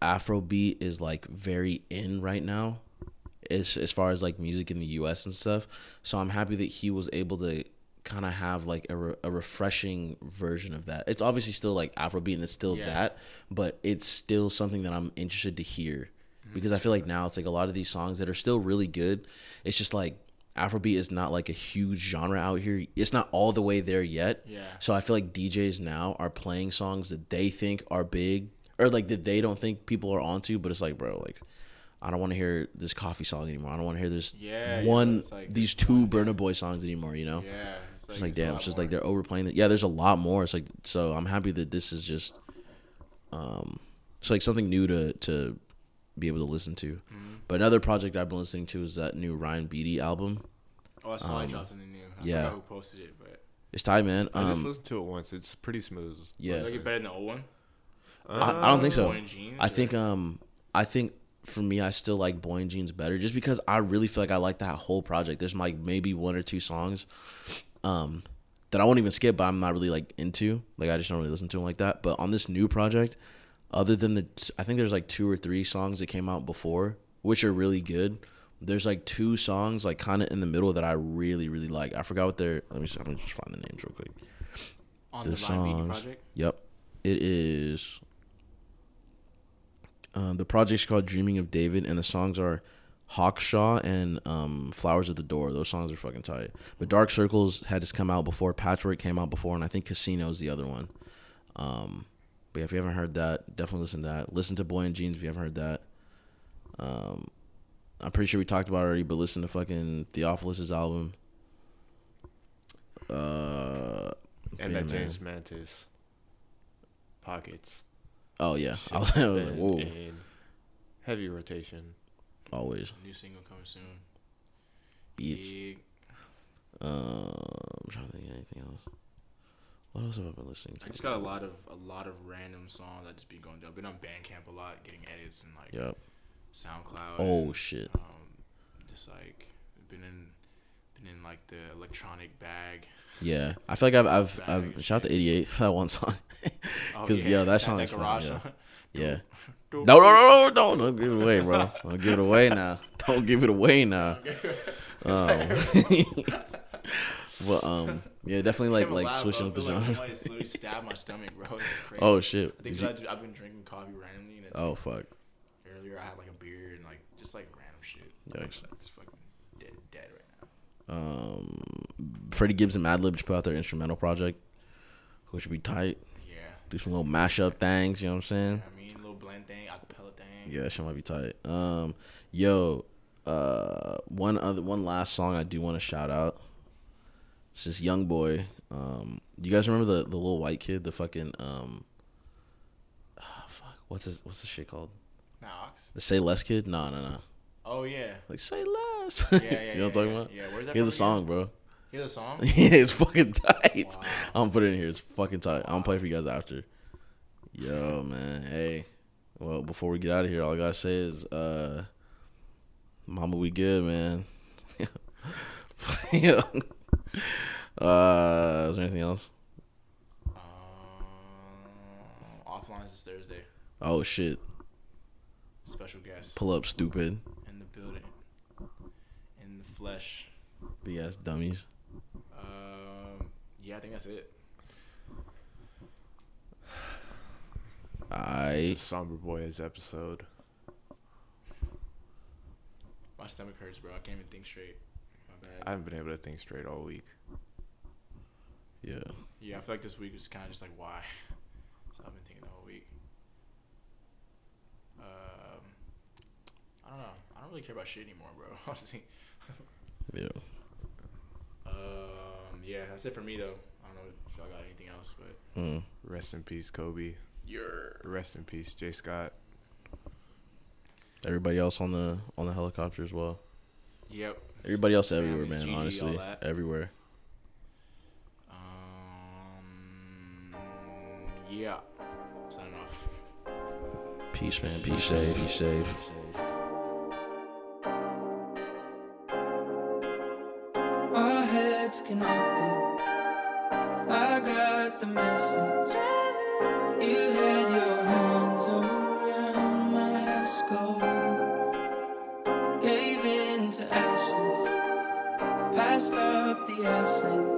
[SPEAKER 4] Afrobeat is like very in right now, as as far as like music in the U.S. and stuff. So I'm happy that he was able to kind of have like a, re- a refreshing version of that. It's obviously still like Afrobeat and it's still
[SPEAKER 6] Yeah.
[SPEAKER 4] that, but it's still something that I'm interested to hear because I feel like now it's like a lot of these songs that are still really good. It's just like Afrobeat is not like a huge genre out here. It's not all the way there yet.
[SPEAKER 6] Yeah.
[SPEAKER 4] So I feel like DJs now are playing songs that they think are big or like that they don't think people are onto, but it's like, bro, like I don't want to hear this coffee song anymore. I don't want to hear this
[SPEAKER 6] Yeah, yeah,
[SPEAKER 4] one
[SPEAKER 6] it's like
[SPEAKER 4] these two Burna Boy songs anymore, you know?
[SPEAKER 6] Yeah.
[SPEAKER 4] It's like
[SPEAKER 6] a
[SPEAKER 4] damn, it's just
[SPEAKER 6] more.
[SPEAKER 4] like they're overplaying it. Yeah, there's a lot more. It's like so I'm happy that this is just um it's like something new to to be able to listen to.
[SPEAKER 6] Mm-hmm.
[SPEAKER 4] But another project I've been listening to is that new Ryan Beatty album.
[SPEAKER 6] Oh, I saw
[SPEAKER 4] um,
[SPEAKER 6] he dropped something new. I
[SPEAKER 4] yeah.
[SPEAKER 6] who posted it, but
[SPEAKER 4] It's tight, man.
[SPEAKER 5] I just
[SPEAKER 4] Um
[SPEAKER 5] listened to it once. It's pretty smooth.
[SPEAKER 4] yeah.
[SPEAKER 6] does it better than the old one?
[SPEAKER 4] I, I don't think so.
[SPEAKER 6] Boy in Jeans,
[SPEAKER 4] I
[SPEAKER 6] or-
[SPEAKER 4] think um I think for me I still like Boy in Jeans better just because I really feel like I like that whole project. There's like maybe one or two songs um that I won't even skip but I'm not really like into. Like I just don't really listen to them like that. But on this new project, other than the I think there's like two or three songs that came out before which are really good. There's like two songs like kind of in the middle that I really really like. I forgot what they're let me see, I'm gonna just find the names real quick.
[SPEAKER 6] on
[SPEAKER 4] the
[SPEAKER 6] the,
[SPEAKER 4] songs.
[SPEAKER 6] project.
[SPEAKER 4] Yep. It is. Um, the project's called Dreaming of David, and the songs are Hawkshaw and um, Flowers at the Door. Those songs are fucking tight. But Dark Circles had just come out before. Patchwork came out before, and I think Casino is the other one. Um, but yeah, if you haven't heard that, definitely listen to that. Listen to Boy in Jeans if you haven't heard that. Um, I'm pretty sure we talked about it already, but listen to fucking Theophilus' album. Uh,
[SPEAKER 5] And
[SPEAKER 4] yeah,
[SPEAKER 5] that
[SPEAKER 4] man.
[SPEAKER 5] James Mantis. Pockets.
[SPEAKER 4] Oh yeah, I was, [laughs] I was like, whoa,
[SPEAKER 5] heavy rotation.
[SPEAKER 4] always
[SPEAKER 6] New single coming soon.
[SPEAKER 4] beach.
[SPEAKER 6] Big.
[SPEAKER 4] Um, I'm trying to think of anything else. What else have I been listening to?
[SPEAKER 6] I just got a lot of a lot of random songs that just be going down. Been on Bandcamp a lot, getting edits and like
[SPEAKER 4] Yep.
[SPEAKER 6] SoundCloud.
[SPEAKER 4] Oh
[SPEAKER 6] and,
[SPEAKER 4] shit.
[SPEAKER 6] Um, just like been in been in like the electronic bag.
[SPEAKER 4] Yeah, I feel like I've I've, I've shout out to 88 for that one song. [laughs]
[SPEAKER 6] Oh,
[SPEAKER 4] Cause yeah, that song
[SPEAKER 6] that
[SPEAKER 4] is fun. [laughs] Yeah. [laughs] yeah. No, no, no, no, don't, don't give it away, bro. Don't give it away now. Don't give it away now. Um, but um, yeah, definitely like like switching
[SPEAKER 6] bro.
[SPEAKER 4] up the
[SPEAKER 6] like
[SPEAKER 4] genre.
[SPEAKER 6] Somebody's literally stabbed my stomach, bro. [laughs] [laughs]
[SPEAKER 4] Oh shit.
[SPEAKER 6] I think
[SPEAKER 4] you-
[SPEAKER 6] I, have been drinking coffee randomly, and it's
[SPEAKER 4] oh fuck.
[SPEAKER 6] earlier I had like a beer and like just like random shit.
[SPEAKER 4] Yikes.
[SPEAKER 6] It's fucking dead, dead right now.
[SPEAKER 4] Um, Freddie Gibbs and Madlib just put out their instrumental project, which would be tight.
[SPEAKER 6] Yeah.
[SPEAKER 4] Do some little mashup things. You know what I'm saying?
[SPEAKER 6] I mean, little blend thing, acapella thing.
[SPEAKER 4] Yeah, that shit might be tight. Um, yo, uh, one other, one last song I do want to shout out. It's this young boy. Um, you guys remember the the little white kid, the fucking um, ah, fuck, what's his what's the shit called?
[SPEAKER 6] Knox.
[SPEAKER 4] The Say Less kid? No, no, no.
[SPEAKER 6] Oh yeah.
[SPEAKER 4] Like Say Less.
[SPEAKER 6] Yeah, [laughs] yeah,
[SPEAKER 4] you know
[SPEAKER 6] yeah,
[SPEAKER 4] what I'm talking
[SPEAKER 6] yeah.
[SPEAKER 4] about?
[SPEAKER 6] Yeah, where's that
[SPEAKER 4] He has a song, bro.
[SPEAKER 6] He has a song. [laughs]
[SPEAKER 4] yeah, it's fucking tight.
[SPEAKER 6] Wow.
[SPEAKER 4] I'm gonna put it in here. It's fucking tight. I'm gonna play for you guys after. Yo, man. Hey. Well, before we get out of here, all I gotta say is, uh, Mama, we good, man. [laughs] yeah. [laughs] Uh, is there anything else?
[SPEAKER 6] Um, offline is Thursday.
[SPEAKER 4] Oh shit!
[SPEAKER 6] Special guest
[SPEAKER 4] Pull up, stupid.
[SPEAKER 6] in the building. In the flesh.
[SPEAKER 4] Big ass dummies.
[SPEAKER 6] Um, yeah, I think that's it.
[SPEAKER 4] I
[SPEAKER 5] It's a Somber Boys episode.
[SPEAKER 6] My stomach hurts, bro. I can't even think straight. My
[SPEAKER 5] I haven't been able to think straight all week.
[SPEAKER 4] yeah.
[SPEAKER 6] Yeah, I feel like this week is kind of just like why. [laughs] So I've been thinking the whole week. Um, I don't know. I don't really care about shit anymore, bro. [laughs] Honestly.
[SPEAKER 4] Yeah.
[SPEAKER 6] Um, yeah, that's it for me though. I don't know if y'all got anything else, but
[SPEAKER 4] Mm.
[SPEAKER 5] Rest in peace, Kobe.
[SPEAKER 6] you're
[SPEAKER 5] Rest in peace, Jay Scott.
[SPEAKER 4] Everybody else on the on the helicopter as well.
[SPEAKER 6] yep.
[SPEAKER 4] Everybody else
[SPEAKER 6] Families,
[SPEAKER 4] everywhere, man.
[SPEAKER 6] GG, all
[SPEAKER 4] honestly, everywhere.
[SPEAKER 6] Um, yeah. Signing off.
[SPEAKER 4] Peace, man. Peace, safe. Peace, safe.
[SPEAKER 9] Our heads connected. I got the message. Acid.